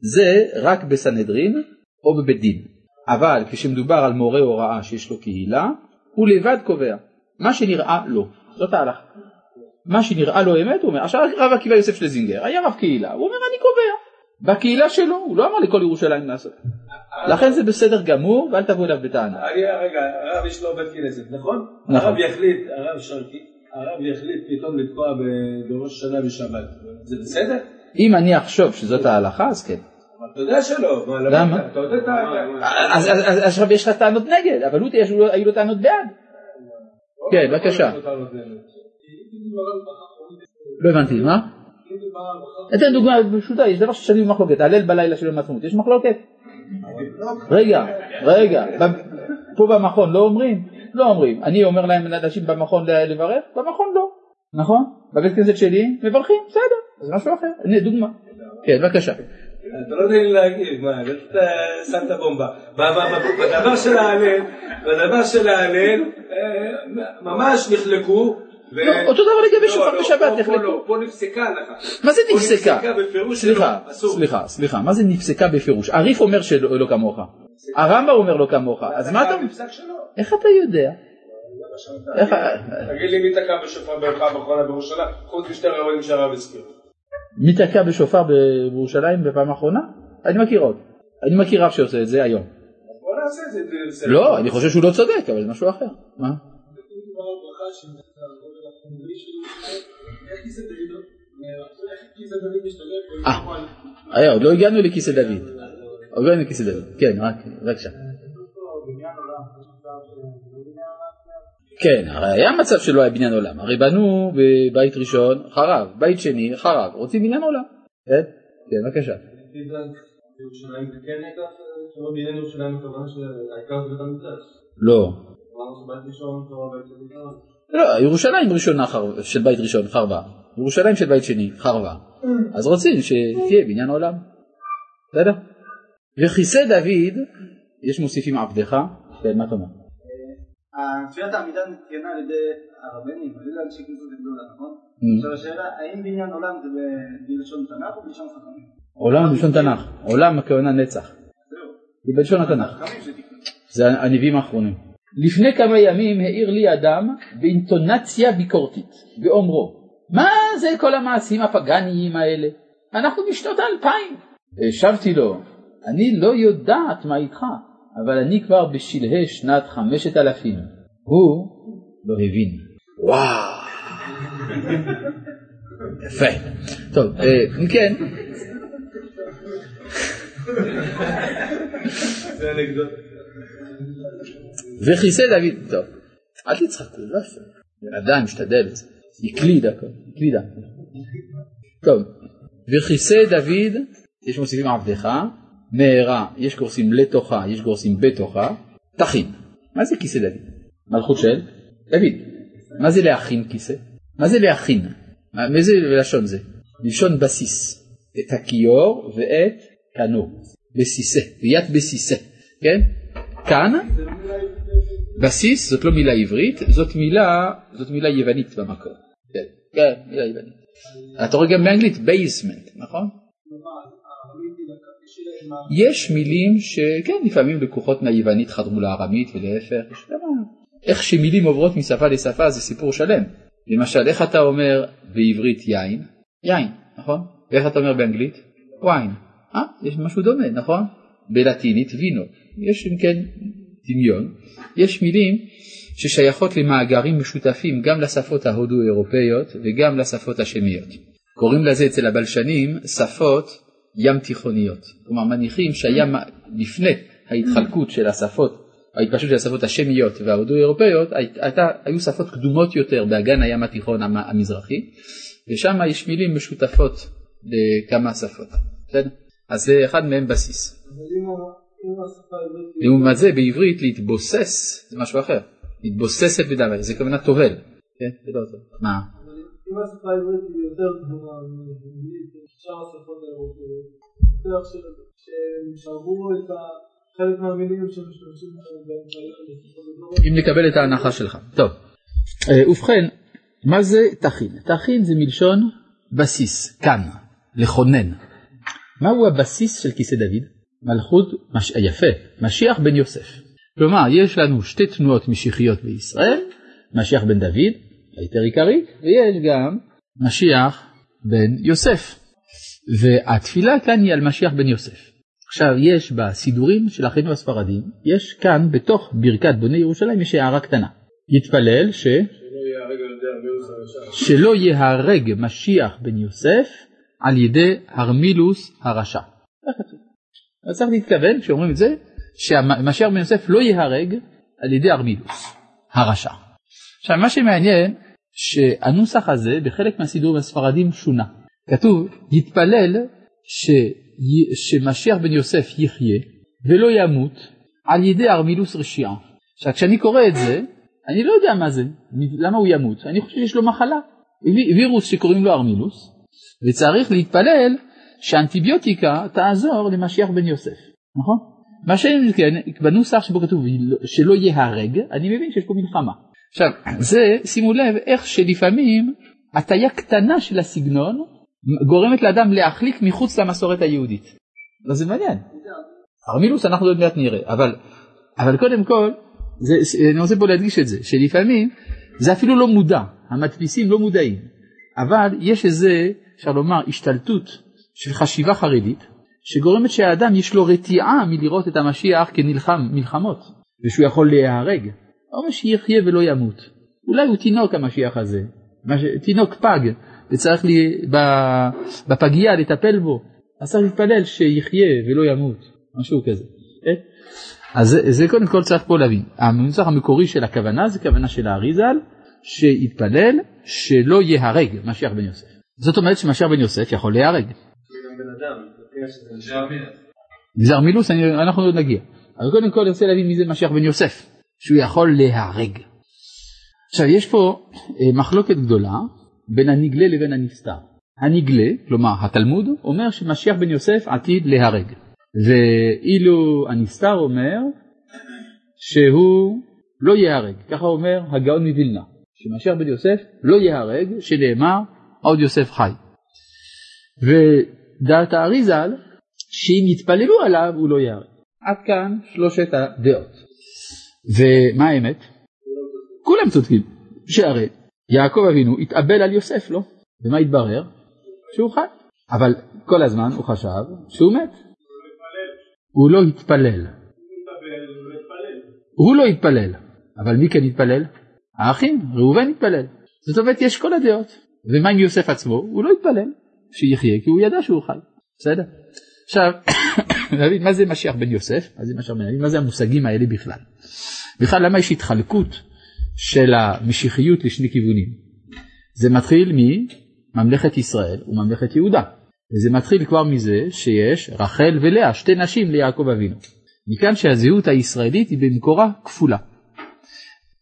זה רק בסנהדרין או בבית דין. אבל כשמדובר על מורה הוראה שיש לו קהילה, הוא לבד קובע. מה שנראה לו, זאת ההלכה. מה שנראה לו אמת, הוא אומר. עכשיו רב עקיבא יוסף שלזינגר היה רב קהילה, הוא אומר אני קובע. בקהילה שלו, הוא לא אמר לכל ירושלים לעשות. לכן זה בסדר גמור ואל תבוא אליו בטענה. רגע, הרב יש לו בית כנסת, נכון? נכון. הרב יחליט, הרב שרקי, הרב יחליט פתאום לתקוע בראש השנה בשבת, זה בסדר? אם אני אחשוב שזאת ההלכה אז כן. אתה יודע שלא? למה? אתה יודע את ה... אז עכשיו יש לך טענות נגד, אבל היו לו טענות בעד. כן, בבקשה. לא הבנתי, מה? אתן דוגמה פשוטה, יש דבר ששנים במחלוקת, הלל בלילה של יום העצמאות, יש מחלוקת? רגע, רגע, פה במכון לא אומרים? לא אומרים. אני אומר להם לאנשים במכון לברך? במכון לא. נכון? בבית כנסת שלי מברכים, בסדר, זה משהו אחר. הנה דוגמה. כן, בבקשה. אתה לא יודע לי להגיב, מה, אתה שמת בומבה? ב- ב- ב- בדבר של ההלל, בדבר של ההלל, אה, ממש נחלקו. לא, אותו דבר לגבי לא, שופר לא, בשבת, נחלקו. פה נפסקה הלכה. מה זה נפסקה? סליחה. סליחה, סליחה, מה זה נפסקה בפירוש? הריף אומר שלא לא כמוך, הרמב"ם אומר לא כמוך, אז מה אתה... איך אתה יודע? תגיד לי מי תקע בשופר בפעם האחרונה בירושלים, חוץ משתי רבנים שהרב הזכיר. מי תקע בשופר בירושלים בפעם האחרונה? אני מכיר עוד. אני מכיר רב שעושה את זה היום. בוא נעשה את זה. לא, אני חושב שהוא לא צודק, אבל זה משהו אחר. מה? אה, עוד לא הגענו לכיסא דוד. עוד לא הגענו לכיסא דוד. כן, רק, בבקשה. כן, הרי היה מצב שלא היה בניין עולם. הרי בנו בבית ראשון, חרב, בית שני, חרב. רוצים בניין עולם. כן? כן, בבקשה. לא. לא, ירושלים ראשונה של בית ראשון חרבה, ירושלים של בית שני חרבה, אז רוצים שתהיה בניין עולם, בסדר? וכיסא דוד, יש מוסיפים עבדך, כן, מה אתה אומר? תפילת העמידה נתקנה על ידי הרבנים, על ידי אנשי כנסת גדולה, נכון? Mm. עכשיו השאלה, האם בניין עולם זה בלשון תנ"ך או בלשון חכמים? עולם בלשון תנ"ך, עולם הכוונה נצח, זהו. זה בלשון התנ"ך. זה הנביאים האחרונים. לפני כמה ימים העיר לי אדם באינטונציה ביקורתית, באומרו, מה זה כל המעשים הפגניים האלה? אנחנו בשנות האלפיים. השבתי לו, אני לא יודעת מה איתך, אבל אני כבר בשלהי שנת חמשת אלפים. הוא לא הבין. וואו. יפה. טוב, אה, אם כן, זה אנקדוטה. וכיסא דוד, טוב, אל תצחקו, לא יפה. בן אדם משתדל זה. הקלידה, הכל, הקלידה. טוב, וכיסא דוד, יש מוסיפים עבדך, מהרה, יש גורסים לתוכה, יש גורסים בתוכה, תכין. מה זה כיסא דוד? מלכות של דוד. מה זה להכין כיסא? מה זה להכין? מאיזה לשון זה? לשון בסיס. את הכיור ואת כנו. בסיסה, ויית בסיסה, כן? כאן בסיס זאת לא מילה עברית, זאת מילה, זאת מילה יוונית במקור. כן, כן, מילה יוונית. אתה רואה גם באנגלית basement, נכון? יש מילים שכן לפעמים לקוחות מהיוונית חדרו לארמית ולהפך, יש? איך שמילים עוברות משפה לשפה זה סיפור שלם. למשל, איך אתה אומר בעברית יין? יין, נכון? ואיך אתה אומר באנגלית? וויין. אה? יש משהו דומה, נכון? בלטינית וינו. יש אם כן דמיון. יש מילים ששייכות למאגרים משותפים גם לשפות ההודו-אירופאיות וגם לשפות השמיות. קוראים לזה אצל הבלשנים שפות ים תיכוניות. כלומר מניחים שהיה מ- לפני ההתחלקות של השפות, ההתפשטות של השפות השמיות וההודו-אירופאיות, היו שפות קדומות יותר באגן הים התיכון המ- המזרחי, ושם יש מילים משותפות לכמה שפות. בסדר? אז זה אחד מהם בסיס. לעומת זה בעברית להתבוסס זה משהו אחר. להתבוססת בדבר, זה כוונה טובל. כן? זה לא טוב. מה? אם השפה העברית היא יותר גבוהה שאר השפות האירופיות, יותר ש- ששאבו את ה- חלק מהמילים שמשתמשים. אם נקבל את ההנחה שלך. טוב. אה, ובכן, מה זה תכין? תכין זה מלשון בסיס, כאן, לכונן. מהו הבסיס של כיסא דוד? מלכות, מש... יפה, משיח בן יוסף. כלומר, יש לנו שתי תנועות משיחיות בישראל, משיח בן דוד, היתר עיקרי, ויש גם משיח בן יוסף. והתפילה כאן היא על משיח בן יוסף. עכשיו, יש בסידורים של אחינו הספרדים, יש כאן בתוך ברכת בוני ירושלים, יש הערה קטנה. יתפלל ש... שלא ייהרג משיח בן יוסף על ידי הרמילוס הרשע. אז צריך להתכוון כשאומרים את זה שמשיח בן יוסף לא ייהרג על ידי הרמילוס הרשע. עכשיו מה שמעניין שהנוסח הזה בחלק מהסידורים הספרדים שונה. כתוב יתפלל ש... שמשיח בן יוסף יחיה ולא ימות על ידי הרמילוס רשיעה. עכשיו כשאני קורא את זה אני לא יודע מה זה, למה הוא ימות, אני חושב שיש לו מחלה, ויר- וירוס שקוראים לו ארמילוס, וצריך להתפלל שאנטיביוטיקה תעזור למשיח בן יוסף, נכון? מה שאם כן, בנוסח שבו כתוב שלא ייהרג, אני מבין שיש פה מלחמה. עכשיו, זה, שימו לב, איך שלפעמים הטיה קטנה של הסגנון גורמת לאדם להחליק מחוץ למסורת היהודית. אז זה מעניין. ארמילוס אנחנו עוד מעט נראה, אבל, אבל קודם כל, זה, אני רוצה פה להדגיש את זה, שלפעמים זה אפילו לא מודע, המדפיסים לא מודעים, אבל יש איזה, אפשר לומר, השתלטות של חשיבה חרדית, שגורמת שהאדם יש לו רתיעה מלראות את המשיח כנלחם מלחמות, ושהוא יכול להיהרג. או שיחיה ולא ימות. אולי הוא תינוק המשיח הזה. תינוק פג, וצריך לי... בפגייה לטפל בו, אז צריך להתפלל שיחיה ולא ימות, משהו כזה. כן? אז זה, זה קודם כל צריך פה להבין. המנוסח המקורי של הכוונה זה כוונה של האריזל, שיתפלל שלא ייהרג משיח בן יוסף. זאת אומרת שמשיח בן יוסף יכול להיהרג. גזר מילוס, אני, אנחנו עוד נגיע. אבל קודם כל אני רוצה להבין מי זה משיח בן יוסף, שהוא יכול להיהרג. עכשיו יש פה אה, מחלוקת גדולה בין הנגלה לבין הנסתר. הנגלה, כלומר התלמוד, אומר שמשיח בן יוסף עתיד להיהרג. ואילו הנסתר אומר שהוא לא ייהרג, ככה אומר הגאון מווילנה, שמשיח בן יוסף לא ייהרג, שנאמר עוד יוסף חי. ודעת האריזל, שאם יתפללו עליו הוא לא ייהרג. עד כאן שלושת הדעות. ומה האמת? כולם צודקים, שהרי יעקב אבינו התאבל על יוסף, לא? ומה התברר? שהוא חי. אבל כל הזמן הוא חשב שהוא מת. הוא לא התפלל. הוא לא התפלל, אבל מי כן התפלל? האחים, ראובן התפלל. זאת אומרת, יש כל הדעות. ומה עם יוסף עצמו? הוא לא התפלל שיחיה, כי הוא ידע שהוא חי. בסדר? עכשיו, להבין מה זה משיח בן יוסף, מה זה משיח בן יוסף, מה זה המושגים האלה בכלל. בכלל, למה יש התחלקות של המשיחיות לשני כיוונים? זה מתחיל מממלכת ישראל וממלכת יהודה. וזה מתחיל כבר מזה שיש רחל ולאה, שתי נשים ליעקב אבינו. מכאן שהזהות הישראלית היא במקורה כפולה.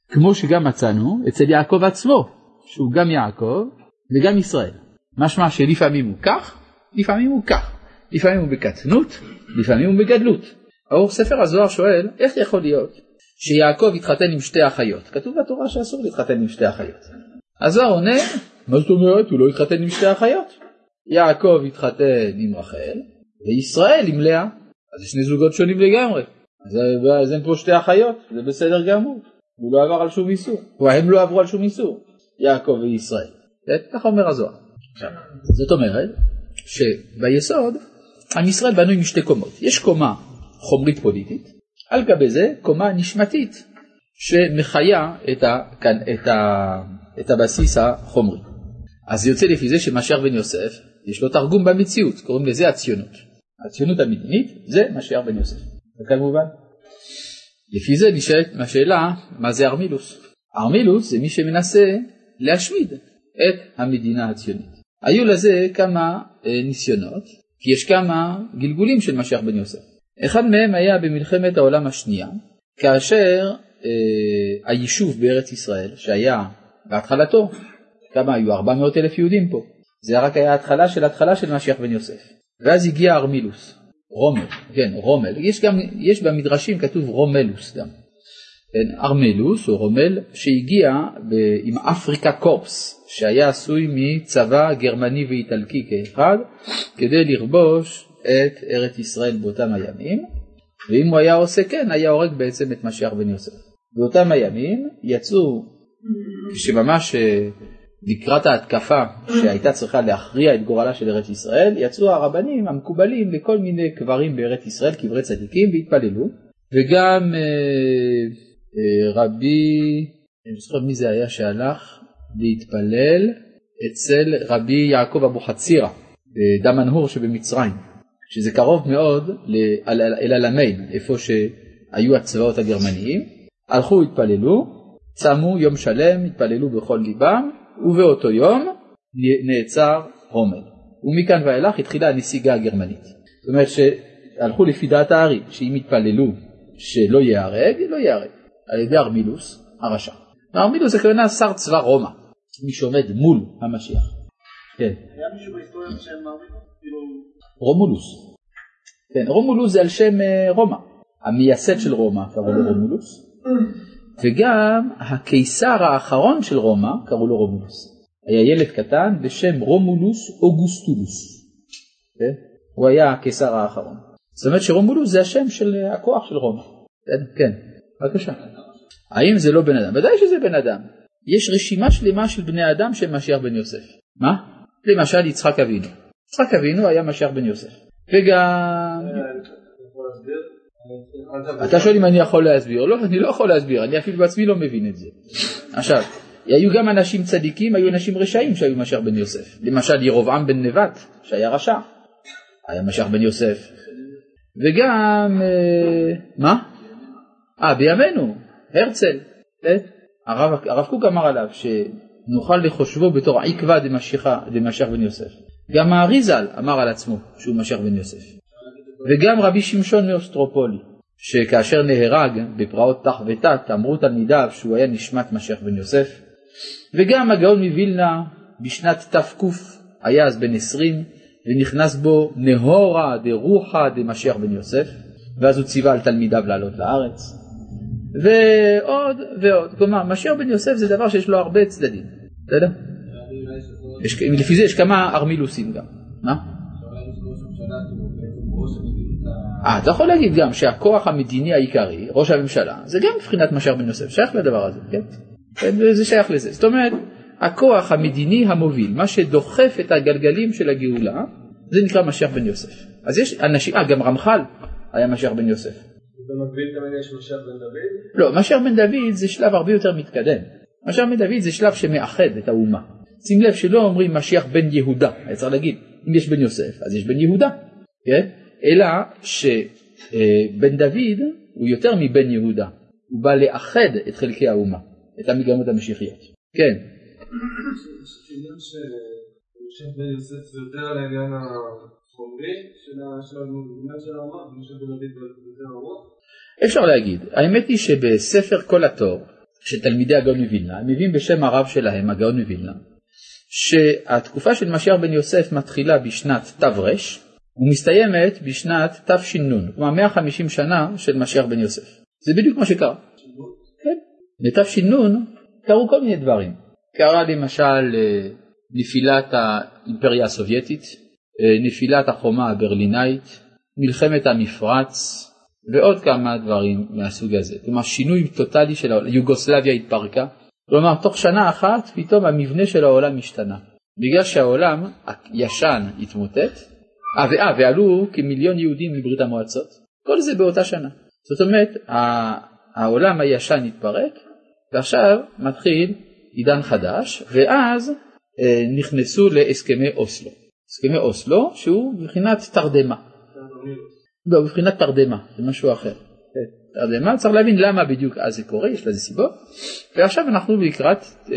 כמו שגם מצאנו אצל יעקב עצמו, שהוא גם יעקב וגם ישראל. משמע שלפעמים הוא כך, לפעמים הוא כך. לפעמים הוא בקטנות, לפעמים הוא בגדלות. האור ספר הזוהר שואל, איך יכול להיות שיעקב התחתן עם שתי אחיות? כתוב בתורה שאסור להתחתן עם שתי אחיות. הזוהר עונה, מה זאת אומרת? הוא לא התחתן עם שתי אחיות. יעקב התחתן עם רחל, וישראל עם לאה. אז זה שני זוגות שונים לגמרי. אז, אז אין פה שתי אחיות, זה בסדר גמור. הוא לא עבר על שום איסור, או הם לא עברו על שום איסור, יעקב וישראל. ככה אומר הזוהר. זאת אומרת שביסוד עם ישראל בנוי משתי קומות. יש קומה חומרית פוליטית, על גבי זה קומה נשמתית שמחיה את, ה, כאן, את, ה, את הבסיס החומרי. אז יוצא לפי זה שמשיח בן יוסף יש לו תרגום במציאות, קוראים לזה הציונות. הציונות המדינית זה משיח בן יוסף. זה כמובן. לפי זה נשאלת השאלה מה זה ארמילוס. ארמילוס זה מי שמנסה להשמיד את המדינה הציונית. היו לזה כמה אה, ניסיונות, כי יש כמה גלגולים של משיח בן יוסף. אחד מהם היה במלחמת העולם השנייה, כאשר אה, היישוב בארץ ישראל, שהיה בהתחלתו, כמה היו? 400 אלף יהודים פה. זה רק היה התחלה של התחלה של משיח בן יוסף. ואז הגיע ארמילוס, רומל, כן, רומל. יש, גם, יש במדרשים כתוב רומלוס גם. כן, ארמלוס או רומל שהגיע עם אפריקה קורפס שהיה עשוי מצבא גרמני ואיטלקי כאחד כדי לכבוש את ארץ ישראל באותם הימים ואם הוא היה עושה כן היה הורג בעצם את משיח בן יוסף. באותם הימים יצאו כשממש אה, לקראת ההתקפה שהייתה צריכה להכריע את גורלה של ארץ ישראל יצאו הרבנים המקובלים לכל מיני קברים בארץ ישראל קברי צדיקים והתפללו וגם אה, אה, רבי, אני זוכר מי זה היה שהלך להתפלל אצל רבי יעקב אבוחצירא בדמנהור שבמצרים, שזה קרוב מאוד אל אלעלמיין, איפה שהיו הצבאות הגרמניים, הלכו התפללו, צמו יום שלם, התפללו בכל ליבם, ובאותו יום נעצר רומל. ומכאן ואילך התחילה הנסיגה הגרמנית. זאת אומרת שהלכו לפי דעת הארי, שאם יתפללו שלא ייהרג, לא ייהרג. על ידי ארמילוס הרשע. ארמילוס זה כוונה שר צבא רומא, מי שעומד מול המשיח. כן. היה מישהו בהיסטוריה בשם ארמילוס? כאילו- רומולוס. כן, רומולוס זה על שם אה, רומא. המייסד של רומא קראו לו רומולוס. וגם הקיסר האחרון של רומא קראו לו רומולוס. היה ילד קטן בשם רומולוס אוגוסטולוס. כן? הוא היה הקיסר האחרון. זאת אומרת שרומולוס זה השם של אה, הכוח של רומא. כן. בבקשה. האם זה לא בן אדם? ודאי שזה בן אדם. יש רשימה שלמה של בני אדם שהם משיח בן יוסף. מה? למשל יצחק אבינו. יצחק אבינו היה משיח בן יוסף. וגם... אתה שואל אם אני יכול להסביר. לא, אני לא יכול להסביר, אני אפילו בעצמי לא מבין את זה. עכשיו, היו גם אנשים צדיקים, היו אנשים רשעים שהיו משיח בן יוסף. למשל ירבעם בן נבט, שהיה רשע, היה משיח בן יוסף. וגם, אה, מה? אה, בימינו, הרצל, כן? הרב, הרב קוק אמר עליו שנוכל לחושבו בתור עקבא דמשיח בן יוסף. גם האריזל אמר על עצמו שהוא משיח בן יוסף. וגם רבי שמשון מאוסטרופולי, שכאשר נהרג בפרעות תח ותת אמרו תלמידיו שהוא היה נשמת משיח בן יוסף. וגם הגאון מווילנה בשנת תק היה אז בן עשרים ונכנס בו נהורה דרוחא דמשיח בן יוסף ואז הוא ציווה על תלמידיו לעלות לארץ. ועוד ועוד. כלומר, משיח בן יוסף זה דבר שיש לו הרבה צדדים, בסדר? לפי זה יש כמה ארמילוסים גם. מה? אה, אתה יכול להגיד גם שהכוח המדיני העיקרי, ראש הממשלה, זה גם מבחינת משיח בן יוסף, שייך לדבר הזה, כן? זה שייך לזה. זאת אומרת, הכוח המדיני המוביל, מה שדוחף את הגלגלים של הגאולה, זה נקרא משיח בן יוסף. אז יש אנשים, אה, גם רמח"ל היה משיח בן יוסף. במקביל תמיד יש משיח בן דוד? לא, משיח בן דוד זה שלב הרבה יותר מתקדם. משיח בן דוד זה שלב שמאחד את האומה. שים לב שלא אומרים משיח בן יהודה, היה צריך להגיד, אם יש בן יוסף אז יש בן יהודה, כן? אלא שבן דוד הוא יותר מבן יהודה, הוא בא לאחד את חלקי האומה, את המגמות המשיחיות. כן. על העניין החומרי של של האומה, ומשיח בן דוד יותר הרוח? אפשר להגיד, האמת היא שבספר כל התור של תלמידי הגאון מווילנה, הם מביאים בשם הרב שלהם, הגאון מווילנה, שהתקופה של משיח בן יוסף מתחילה בשנת תר ומסתיימת בשנת תש"ן, כלומר 150 שנה של משיח בן יוסף. זה בדיוק מה שקרה. כן. בתש"ן קרו כל מיני דברים. קרה למשל אה, נפילת האימפריה הסובייטית, אה, נפילת החומה הברלינאית, מלחמת המפרץ, ועוד כמה דברים מהסוג הזה. כלומר שינוי טוטאלי של העולם, יוגוסלביה התפרקה, כלומר תוך שנה אחת פתאום המבנה של העולם השתנה. בגלל שהעולם הישן התמוטט, אה ואה, ועלו כמיליון יהודים מברית המועצות, כל זה באותה שנה. זאת אומרת העולם הישן התפרק ועכשיו מתחיל עידן חדש ואז אה, נכנסו להסכמי אוסלו. הסכמי אוסלו שהוא מבחינת תרדמה. לא, מבחינת תרדמה, זה משהו אחר. תרדמה, צריך להבין למה בדיוק אז זה קורה, יש לזה סיבות. ועכשיו אנחנו לקראת אה,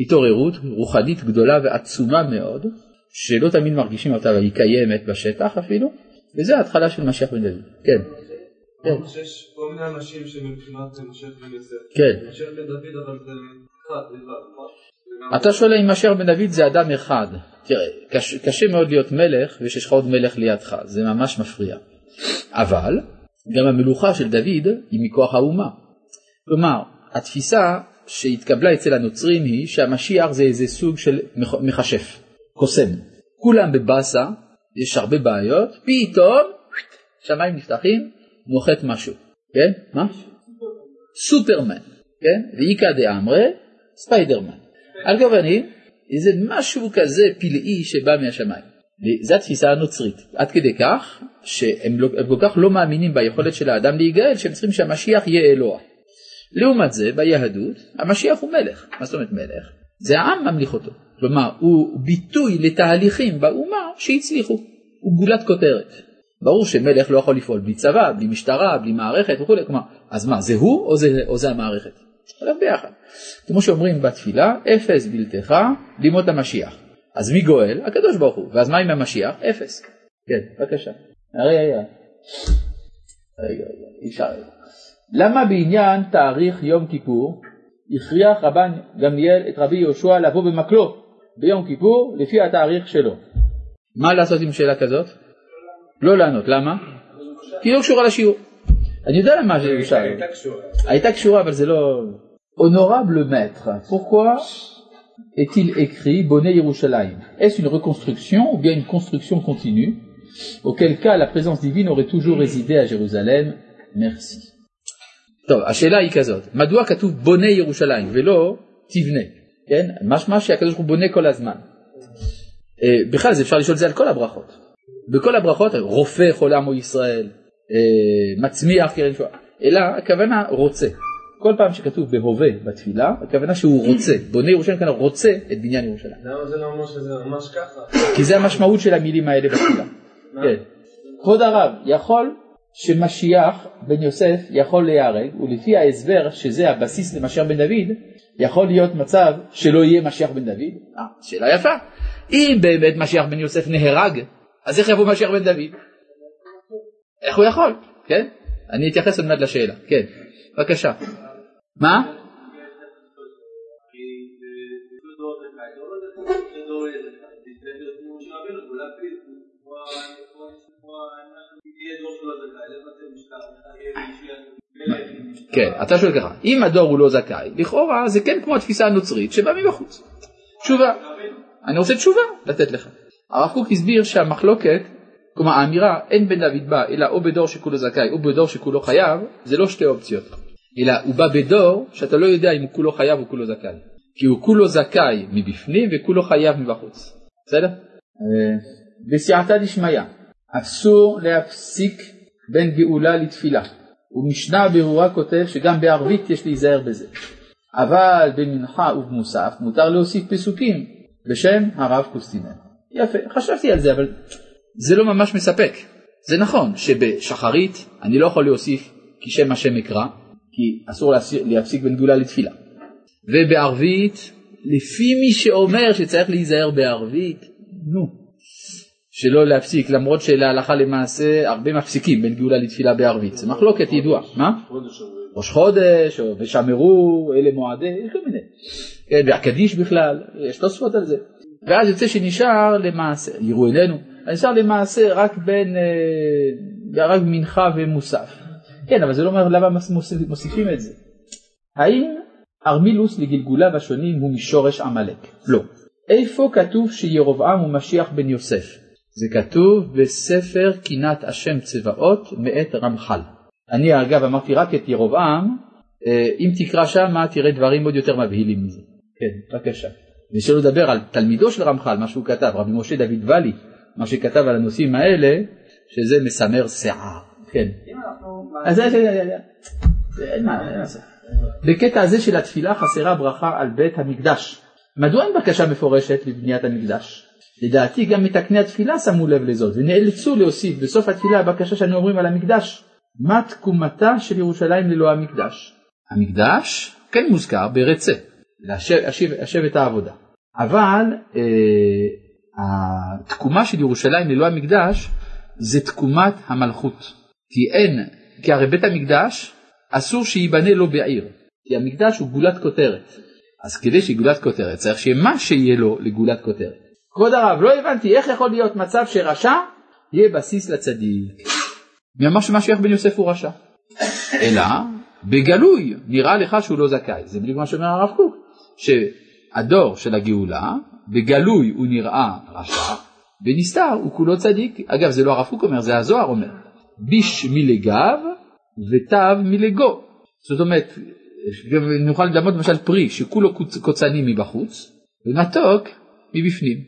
התעוררות רוחנית גדולה ועצומה מאוד, שלא תמיד מרגישים אותה, אבל היא קיימת בשטח אפילו, וזה ההתחלה של משיח בן דוד. כן. כן. שיש כל מיני אנשים שמבחינת משיח בן יוסף. כן. משיח בן דוד אבל זה אחד, לבד? אתה שואל אם משיח בן דוד זה אדם אחד. תראה, קשה, קשה מאוד להיות מלך ושיש לך עוד מלך לידך, זה ממש מפריע. אבל גם המלוכה של דוד היא מכוח האומה. כלומר, התפיסה שהתקבלה אצל הנוצרים היא שהמשיח זה איזה סוג של מכ- מכשף, קוסם. כולם בבאסה, יש הרבה בעיות, פתאום שמיים נפתחים, נוחת משהו, כן? מה? סופרמן, כן? ואיכא דאמרי, ספיידרמן. על כל פנים, זה משהו כזה פלאי שבא מהשמיים. זו התפיסה הנוצרית, עד כדי כך שהם לא, כל כך לא מאמינים ביכולת של האדם להיגאל, שהם צריכים שהמשיח יהיה אלוה. לעומת זה, ביהדות, המשיח הוא מלך. מה זאת אומרת מלך? זה העם ממליך אותו. כלומר, הוא ביטוי לתהליכים באומה שהצליחו. הוא גולת כותרת. ברור שמלך לא יכול לפעול בלי צבא, בלי משטרה, בלי מערכת וכו'. כלומר, אז מה, זה הוא או זה, או זה המערכת? הולך ביחד. כמו שאומרים בתפילה, אפס בלתך לימות המשיח. אז מי גואל? הקדוש ברוך הוא. ואז מה עם המשיח? אפס. כן, בבקשה. רגע, רגע. רגע, רגע, אי אפשר. למה בעניין תאריך יום כיפור הכריח רבן גמליאל את רבי יהושע לבוא במקלו ביום כיפור לפי התאריך שלו? מה לעשות עם שאלה כזאת? לא לענות, למה? כי היא לא קשורה לשיעור. אני יודע למה זה שאל. הייתה קשורה. הייתה קשורה אבל זה לא... Honorable maître, pourquoi est-il écrit Bonnet Yerushalayim Est-ce une reconstruction ou bien une construction continue Auquel cas la présence divine aurait toujours résidé à Jérusalem Merci. טוב, השאלה היא כזאת, מדוע כתוב בונה ירושלים ולא תבנה? כן? משמע שהקדוש ברוך הוא בונה כל הזמן. אה, בכלל זה אפשר לשאול את זה על כל הברכות. בכל הברכות, רופא חול עמו ישראל, אה, מצמיח קרן שואה, אלא הכוונה רוצה. כל פעם שכתוב בהווה בתפילה, הכוונה שהוא רוצה, בונה ירושלים כאן רוצה את בניין ירושלים. למה זה לא אומר שזה ממש ככה? כי זה המשמעות של המילים האלה בתפילה. כן. כבוד הרב, יכול שמשיח בן יוסף יכול להיהרג, ולפי ההסבר שזה הבסיס למשיח בן דוד, יכול להיות מצב שלא יהיה משיח בן דוד? אה, שאלה יפה. אם באמת משיח בן יוסף נהרג, אז איך יבוא משיח בן דוד? איך הוא יכול? כן? אני אתייחס עוד מעט לשאלה. כן, בבקשה. מה? כן, אתה שואל ככה, אם הדור הוא לא זכאי, לכאורה זה כן כמו התפיסה הנוצרית שבא מבחוץ. תשובה, אני רוצה תשובה לתת לך. הרב קוק הסביר שהמחלוקת, כלומר האמירה אין בן דוד בא אלא או בדור שכולו זכאי או בדור שכולו חייב, זה לא שתי אופציות. אלא הוא בא בדור שאתה לא יודע אם הוא כולו חייב או כולו זכאי. כי הוא כולו זכאי מבפנים וכולו חייב מבחוץ. בסדר? אה, בסייעתא דשמיא, אסור להפסיק בין גאולה לתפילה. ומשנה ברורה כותב שגם בערבית יש להיזהר בזה. אבל במנחה ובמוסף מותר להוסיף פסוקים בשם הרב קוסטינר. יפה, חשבתי על זה אבל זה לא ממש מספק. זה נכון שבשחרית אני לא יכול להוסיף כי שם השם אקרא, כי אסור להפסיק, בין גאולה לתפילה. ובערבית, לפי מי שאומר שצריך להיזהר בערבית, נו, שלא להפסיק, למרות שלהלכה למעשה הרבה מפסיקים בין גאולה לתפילה בערבית, זה מחלוקת ידועה, מה? ראש חודש, או ושמרו, אלה מועדי, יש כל מיני. כן, והקדיש בכלל, יש תוספות על זה. ואז יוצא שנשאר למעשה, יראו עינינו, נשאר למעשה רק בין, אה, רק מנחה ומוסף. כן, אבל זה לא אומר למה מוסיפ- מוסיפים את זה. האם ארמילוס לגלגוליו השונים הוא משורש עמלק? לא. איפה כתוב שירבעם הוא משיח בן יוסף? זה כתוב בספר קינת השם צבאות מאת רמח"ל. אני אגב אמרתי רק את ירבעם, אה, אם תקרא שם תראה דברים עוד יותר מבהילים מזה. כן, בבקשה. ושלא לדבר על תלמידו של רמח"ל, מה שהוא כתב, רבי משה דוד ואלי, מה שכתב על הנושאים האלה, שזה מסמר שיער. כן. אז זה. בקטע הזה של התפילה חסרה ברכה על בית המקדש. מדוע אין בקשה מפורשת לבניית המקדש? לדעתי גם מתקני התפילה שמו לב לזאת ונאלצו להוסיף בסוף התפילה הבקשה שאנו אומרים על המקדש. מה תקומתה של ירושלים ללא המקדש? המקדש כן מוזכר ברצה, לשבת העבודה. אבל אה, התקומה של ירושלים ללא המקדש זה תקומת המלכות. כי אין, כי הרי בית המקדש אסור שייבנה לו בעיר, כי המקדש הוא גולת כותרת. אז כדי שיהיה גולת כותרת צריך שיהיה מה שיהיה לו לגולת כותרת. כבוד הרב, לא הבנתי איך יכול להיות מצב שרשע יהיה בסיס לצדיק. מי אמר שמשיח בן יוסף הוא רשע? אלא בגלוי נראה לך שהוא לא זכאי. זה בדיוק מה שאומר הרב קוק, שהדור של הגאולה, בגלוי הוא נראה רשע, בנסתר הוא כולו צדיק. אגב, זה לא הרב קוק אומר, זה הזוהר אומר. ביש מלגב ותו מלגו. זאת אומרת, נוכל לדמות למשל פרי שכולו קוצני מבחוץ, ומתוק מבפנים.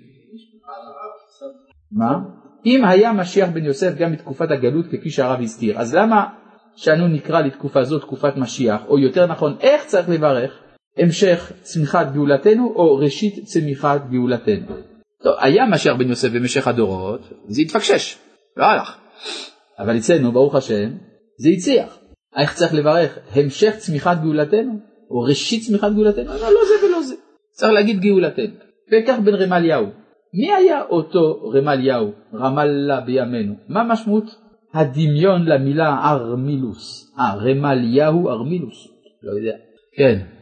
מה? אם היה משיח בן יוסף גם בתקופת הגלות כפי שהרב הזכיר, אז למה שאנו נקרא לתקופה זו תקופת משיח, או יותר נכון, איך צריך לברך? המשך צמיחת גאולתנו או ראשית צמיחת גאולתנו. טוב, היה משיח בן יוסף במשך הדורות, זה התפקשש, לא הלך. אבל אצלנו, ברוך השם, זה הצליח. איך צריך לברך? המשך צמיחת גאולתנו? או ראשית צמיחת גאולתנו? לא, לא זה ולא זה. צריך להגיד גאולתנו. וכך בן רמליהו. מי היה אותו רמליהו, רמלה בימינו? מה משמעות הדמיון למילה ארמילוס? אה, רמליהו ארמילוס. לא יודע. כן.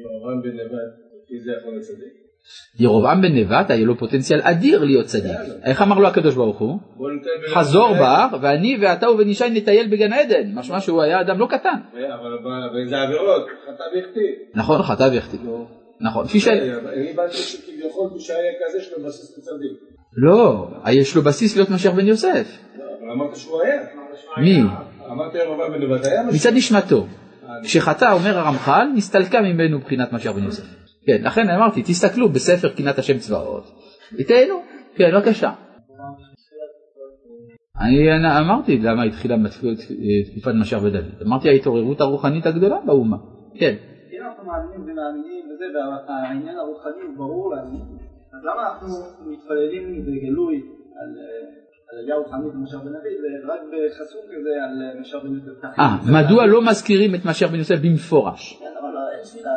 ירובעם בן נבט, לפי זה יכול לצדיק? ירובעם בן נבט היה לו פוטנציאל אדיר להיות צדיק. איך אמר לו הקדוש ברוך הוא? חזור בר ואני ואתה ובן ישי נטייל בגן עדן. משמע שהוא היה אדם לא קטן. אבל באיזה עבירות, חטא והחטיא. נכון, חטא והחטיא. נכון, כפי ש... אני באתי שכביכול מי שהיה כזה יש לו בסיס לצדיק. לא, יש לו בסיס להיות משיח בן יוסף. אבל אמרת שהוא היה. מי? אמרת ירובעם בן נבט היה משיח. מצד נשמתו. כשחטא אומר הרמח"ל, נסתלקה ממנו מבחינת משיח בן יוסף. כן, לכן אמרתי, תסתכלו בספר קינת השם צבאות, ותהנו, כן, בבקשה. אני אמרתי למה התחילה תקופת משיח ודוד, אמרתי ההתעוררות הרוחנית הגדולה באומה, כן. אם אנחנו מאמינים ומאמינים וזה, והעניין הרוחני ברור לנו, אז למה אנחנו מתפללים בגלוי על אליהו חמיד ומשה בן דוד, ורק בחסות כזה על משה בן יוסף. אה, מדוע לא מזכירים את משיח בן יוסף במפורש? כן, שאלה.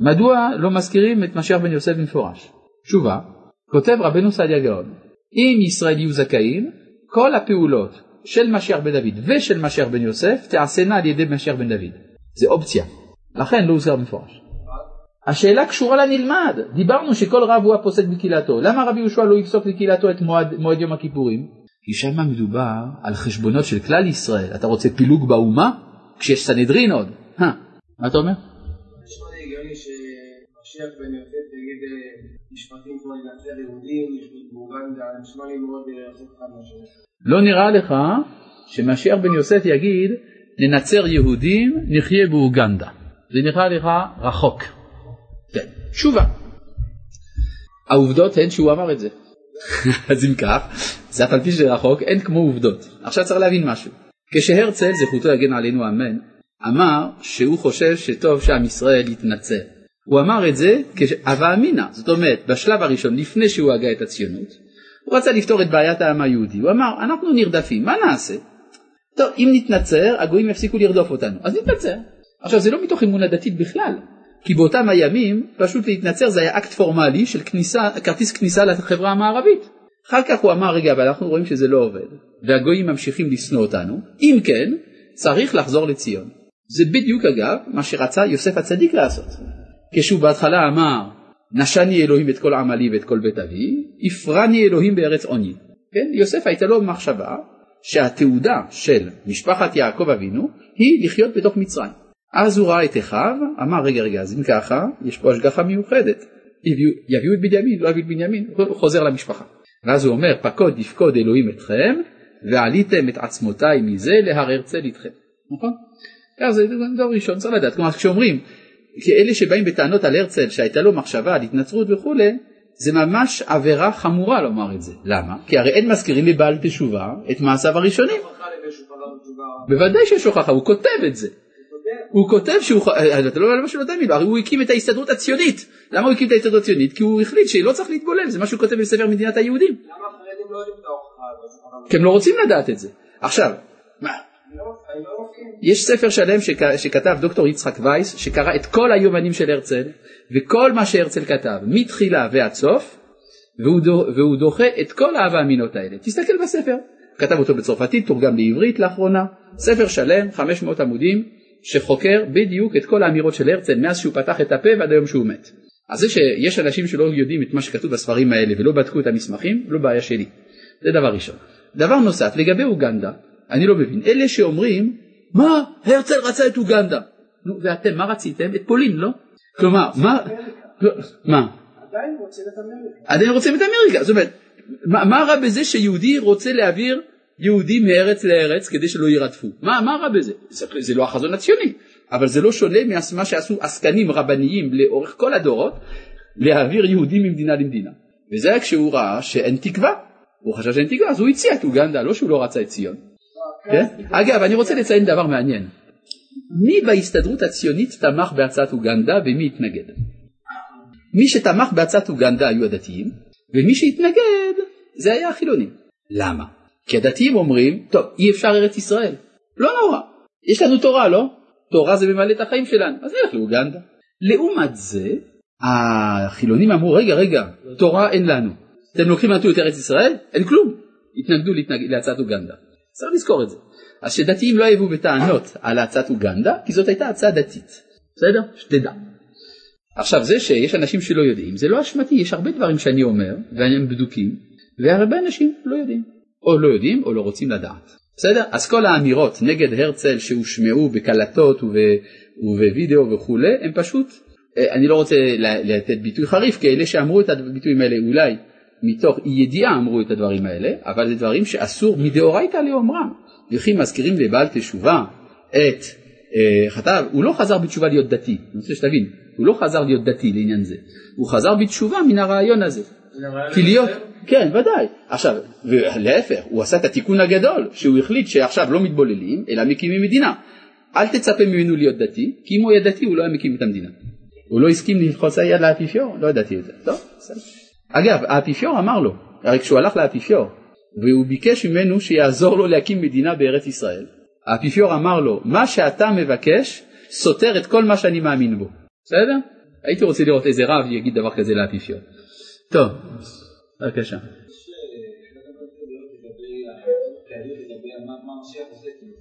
מדוע לא מזכירים את משיח בן יוסף במפורש? תשובה, כותב רבנו סעדיה גאון, אם ישראל יהיו זכאים, כל הפעולות של משיח בן דוד ושל משיח בן יוסף תעשינה על ידי משיח בן דוד. זה אופציה, לכן לא הוזכר במפורש. השאלה קשורה לנלמד, דיברנו שכל רב הוא הפוסק בקהילתו, למה רבי יהושע לא יפסוק לקהילתו את מועד, מועד יום הכיפורים? כי שם מדובר על חשבונות של כלל ישראל. אתה רוצה פילוג באומה? כשיש סנהדרין עוד. מה אתה אומר? נשמע לי הגיוני שמשיח בן יוסף יגיד משפטים כמו לנצר יהודים, באוגנדה, נשמע לי מאוד רחוק אחד מהשני. לא נראה לך שמשיח בן יוסף יגיד ננצר יהודים, נחיה באוגנדה. זה נראה לך רחוק. כן. תשובה. העובדות הן שהוא אמר את זה. אז אם כך, זה אף על פי שזה רחוק, אין כמו עובדות. עכשיו צריך להבין משהו. כשהרצל, זכותו יגן עלינו אמן, אמר שהוא חושב שטוב שעם ישראל יתנצר. הוא אמר את זה כהווה אמינא, זאת אומרת, בשלב הראשון, לפני שהוא הגה את הציונות, הוא רצה לפתור את בעיית העם היהודי. הוא אמר, אנחנו נרדפים, מה נעשה? טוב, אם נתנצר, הגויים יפסיקו לרדוף אותנו, אז נתנצר. עכשיו, זה לא מתוך אמונה דתית בכלל, כי באותם הימים, פשוט להתנצר זה היה אקט פורמלי של כניסה, כרטיס כניסה לחברה המערבית. אחר כך הוא אמר, רגע, אבל אנחנו רואים שזה לא עובד, והגויים ממשיכים לשנוא אותנו, אם כן, צריך לחזור לציון. זה בדיוק אגב מה שרצה יוסף הצדיק לעשות. כשהוא בהתחלה אמר, נשני אלוהים את כל עמלי ואת כל בית אבי, הפרני אלוהים בארץ עוני. כן, יוסף הייתה לו מחשבה שהתעודה של משפחת יעקב אבינו היא לחיות בתוך מצרים. אז הוא ראה את אחיו, אמר רגע רגע אז אם ככה יש פה השגחה מיוחדת, יביאו, יביאו את בנימין, לא יביאו את בנימין, הוא חוזר למשפחה. ואז הוא אומר פקוד יפקוד אלוהים אתכם ועליתם את עצמותיי מזה להר הרצל איתכם. נכון? כך זה דבר ראשון צריך לדעת, כלומר כשאומרים כאלה שבאים בטענות על הרצל שהייתה לו מחשבה על התנצרות וכולי זה ממש עבירה חמורה לומר את זה. למה? כי הרי אין מזכירים לבעל תשובה את מעשיו הראשונים. בוודאי שיש הוכחה, הוא כותב את זה. הוא כותב שהוא, אתה לא יודע מה שהוא ממנו, הרי הוא הקים את ההסתדרות הציונית. למה הוא הקים את ההסתדרות הציונית? כי הוא החליט שלא צריך להתבולל, זה מה שהוא כותב בספר מדינת היהודים. למה החרדים לא יודעים את ההוכחה הזאת? כי הם לא רוצים לדעת את זה. עכשיו, מה? לא מסכים. יש ספר שלם שכ... שכתב דוקטור יצחק וייס, שקרא את כל היומנים של הרצל, וכל מה שהרצל כתב, מתחילה ועד סוף, והוא. והוא דוחה את כל ההאמינות האלה. תסתכל בספר. כתב אותו בצרפתית, תורגם לעברית לאחרונה, ספר שלם, 500 עמודים, שחוקר בדיוק את כל האמירות של הרצל מאז שהוא פתח את הפה ועד היום שהוא מת. אז זה שיש אנשים שלא יודעים את מה שכתוב בספרים האלה ולא בדקו את המסמכים, לא בעיה שלי. זה דבר ראשון. דבר נוסף, לגבי אוגנדה, אני לא מבין, אלה שאומרים, מה, הרצל רצה את אוגנדה. נו, ואתם, מה רציתם? את פולין, לא? כלומר, מה, מה? עדיין רוצים את אמריקה. עדיין רוצים את אמריקה, זאת אומרת, מה רע בזה שיהודי רוצה להעביר יהודים מארץ לארץ כדי שלא יירדפו? מה, מה רע בזה? זה, זה לא החזון הציוני, אבל זה לא שונה ממה שעשו עסקנים רבניים לאורך כל הדורות, להעביר יהודים ממדינה למדינה. וזה היה כשהוא ראה שאין תקווה. הוא חשב שאין תקווה, אז הוא הציע את אוגנדה, לא שהוא לא רצה את ציון. כן? אגב, אני רוצה לציין דבר מעניין. מי בהסתדרות הציונית תמך בהצעת אוגנדה ומי התנגד? מי שתמך בהצעת אוגנדה היו הדתיים, ומי שהתנגד זה היה החילונים. למה? כי הדתיים אומרים, טוב, אי אפשר ארץ ישראל. לא נורא, יש לנו תורה, לא? תורה זה ממלא את החיים שלנו, אז נלך לאוגנדה. לעומת זה, החילונים אמרו, רגע, רגע, תורה אין לנו. אתם לוקחים לנו את ארץ ישראל? אין כלום. התנגדו להתנג... להצעת אוגנדה. צריך לזכור את זה. אז שדתיים לא יבואו בטענות על הצעת אוגנדה, כי זאת הייתה הצעה דתית. בסדר? שתדע. עכשיו זה שיש אנשים שלא יודעים, זה לא אשמתי, יש הרבה דברים שאני אומר, והם בדוקים, והרבה אנשים לא יודעים. או לא יודעים או לא רוצים לדעת. בסדר? אז כל האמירות נגד הרצל שהושמעו בקלטות וב, ובווידאו וכולי, הם פשוט, אה, אני לא רוצה לתת ביטוי חריף, כי אלה שאמרו את הביטויים האלה אולי מתוך אי ידיעה אמרו את הדברים האלה, אבל זה דברים שאסור מדאורייתא לאומרם. וכי מזכירים לבעל תשובה את אה, חטב, הוא לא חזר בתשובה להיות דתי, אני רוצה שתבין, הוא לא חזר להיות דתי לעניין זה, הוא חזר בתשובה מן הרעיון הזה. כי להיות, כן ודאי, עכשיו, ולהפך, הוא עשה את התיקון הגדול, שהוא החליט שעכשיו לא מתבוללים, אלא מקימים מדינה. אל תצפה ממנו להיות דתי, כי אם הוא היה דתי הוא לא היה מקים את המדינה. הוא לא הסכים ללחוץ היד לאפיפיור, לא ידעתי את זה, טוב, בסדר. אגב, האפיפיור אמר לו, הרי כשהוא הלך לאפיפיור, והוא ביקש ממנו שיעזור לו להקים מדינה בארץ ישראל, האפיפיור אמר לו, מה שאתה מבקש סותר את כל מה שאני מאמין בו. בסדר? הייתי רוצה לראות איזה רב יגיד דבר כזה לאפיפיור. טוב, בבקשה.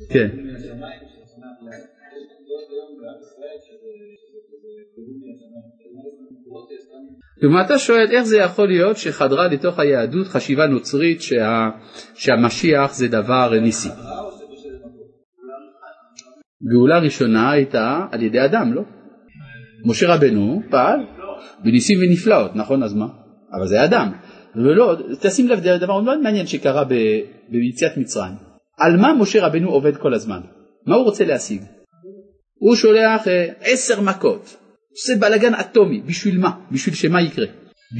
כן. כלומר אתה שואל איך זה יכול להיות שחדרה לתוך היהדות חשיבה נוצרית שה, שהמשיח זה דבר ניסי. גאולה ראשונה הייתה על ידי אדם, לא? משה רבנו פעל בניסים ונפלאות, נכון? אז מה? אבל זה אדם. ולא, תשים לב, דבר מאוד מעניין שקרה ב, ביציאת מצרים. על מה משה רבנו עובד כל הזמן? מה הוא רוצה להשיג? הוא שולח אה, עשר מכות, עושה בלאגן אטומי, בשביל מה? בשביל שמה יקרה?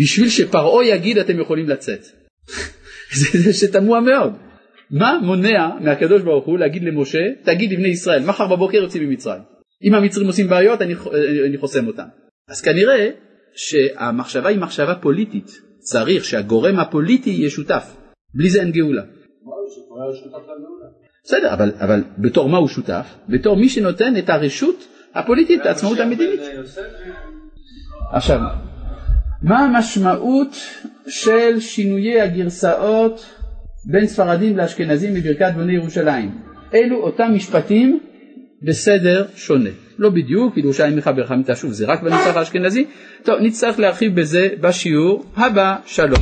בשביל שפרעה יגיד אתם יכולים לצאת. זה שתמוה מאוד. מה מונע מהקדוש ברוך הוא להגיד למשה, תגיד לבני ישראל, מחר בבוקר יוצאים ממצרים. אם המצרים עושים בעיות, אני, אני חוסם אותם. אז כנראה שהמחשבה היא מחשבה פוליטית. צריך שהגורם הפוליטי יהיה שותף. בלי זה אין גאולה. בסדר, אבל, אבל בתור מה הוא שותף? בתור מי שנותן את הרשות הפוליטית, העצמאות המדינית. עכשיו, מה המשמעות של שינויי הגרסאות בין ספרדים לאשכנזים בברכת בני ירושלים? אלו אותם משפטים בסדר שונה. לא בדיוק, ירושלים מיכה ברכה מתשוב זה רק בנצח האשכנזי. טוב, נצטרך להרחיב בזה בשיעור הבא. שלום.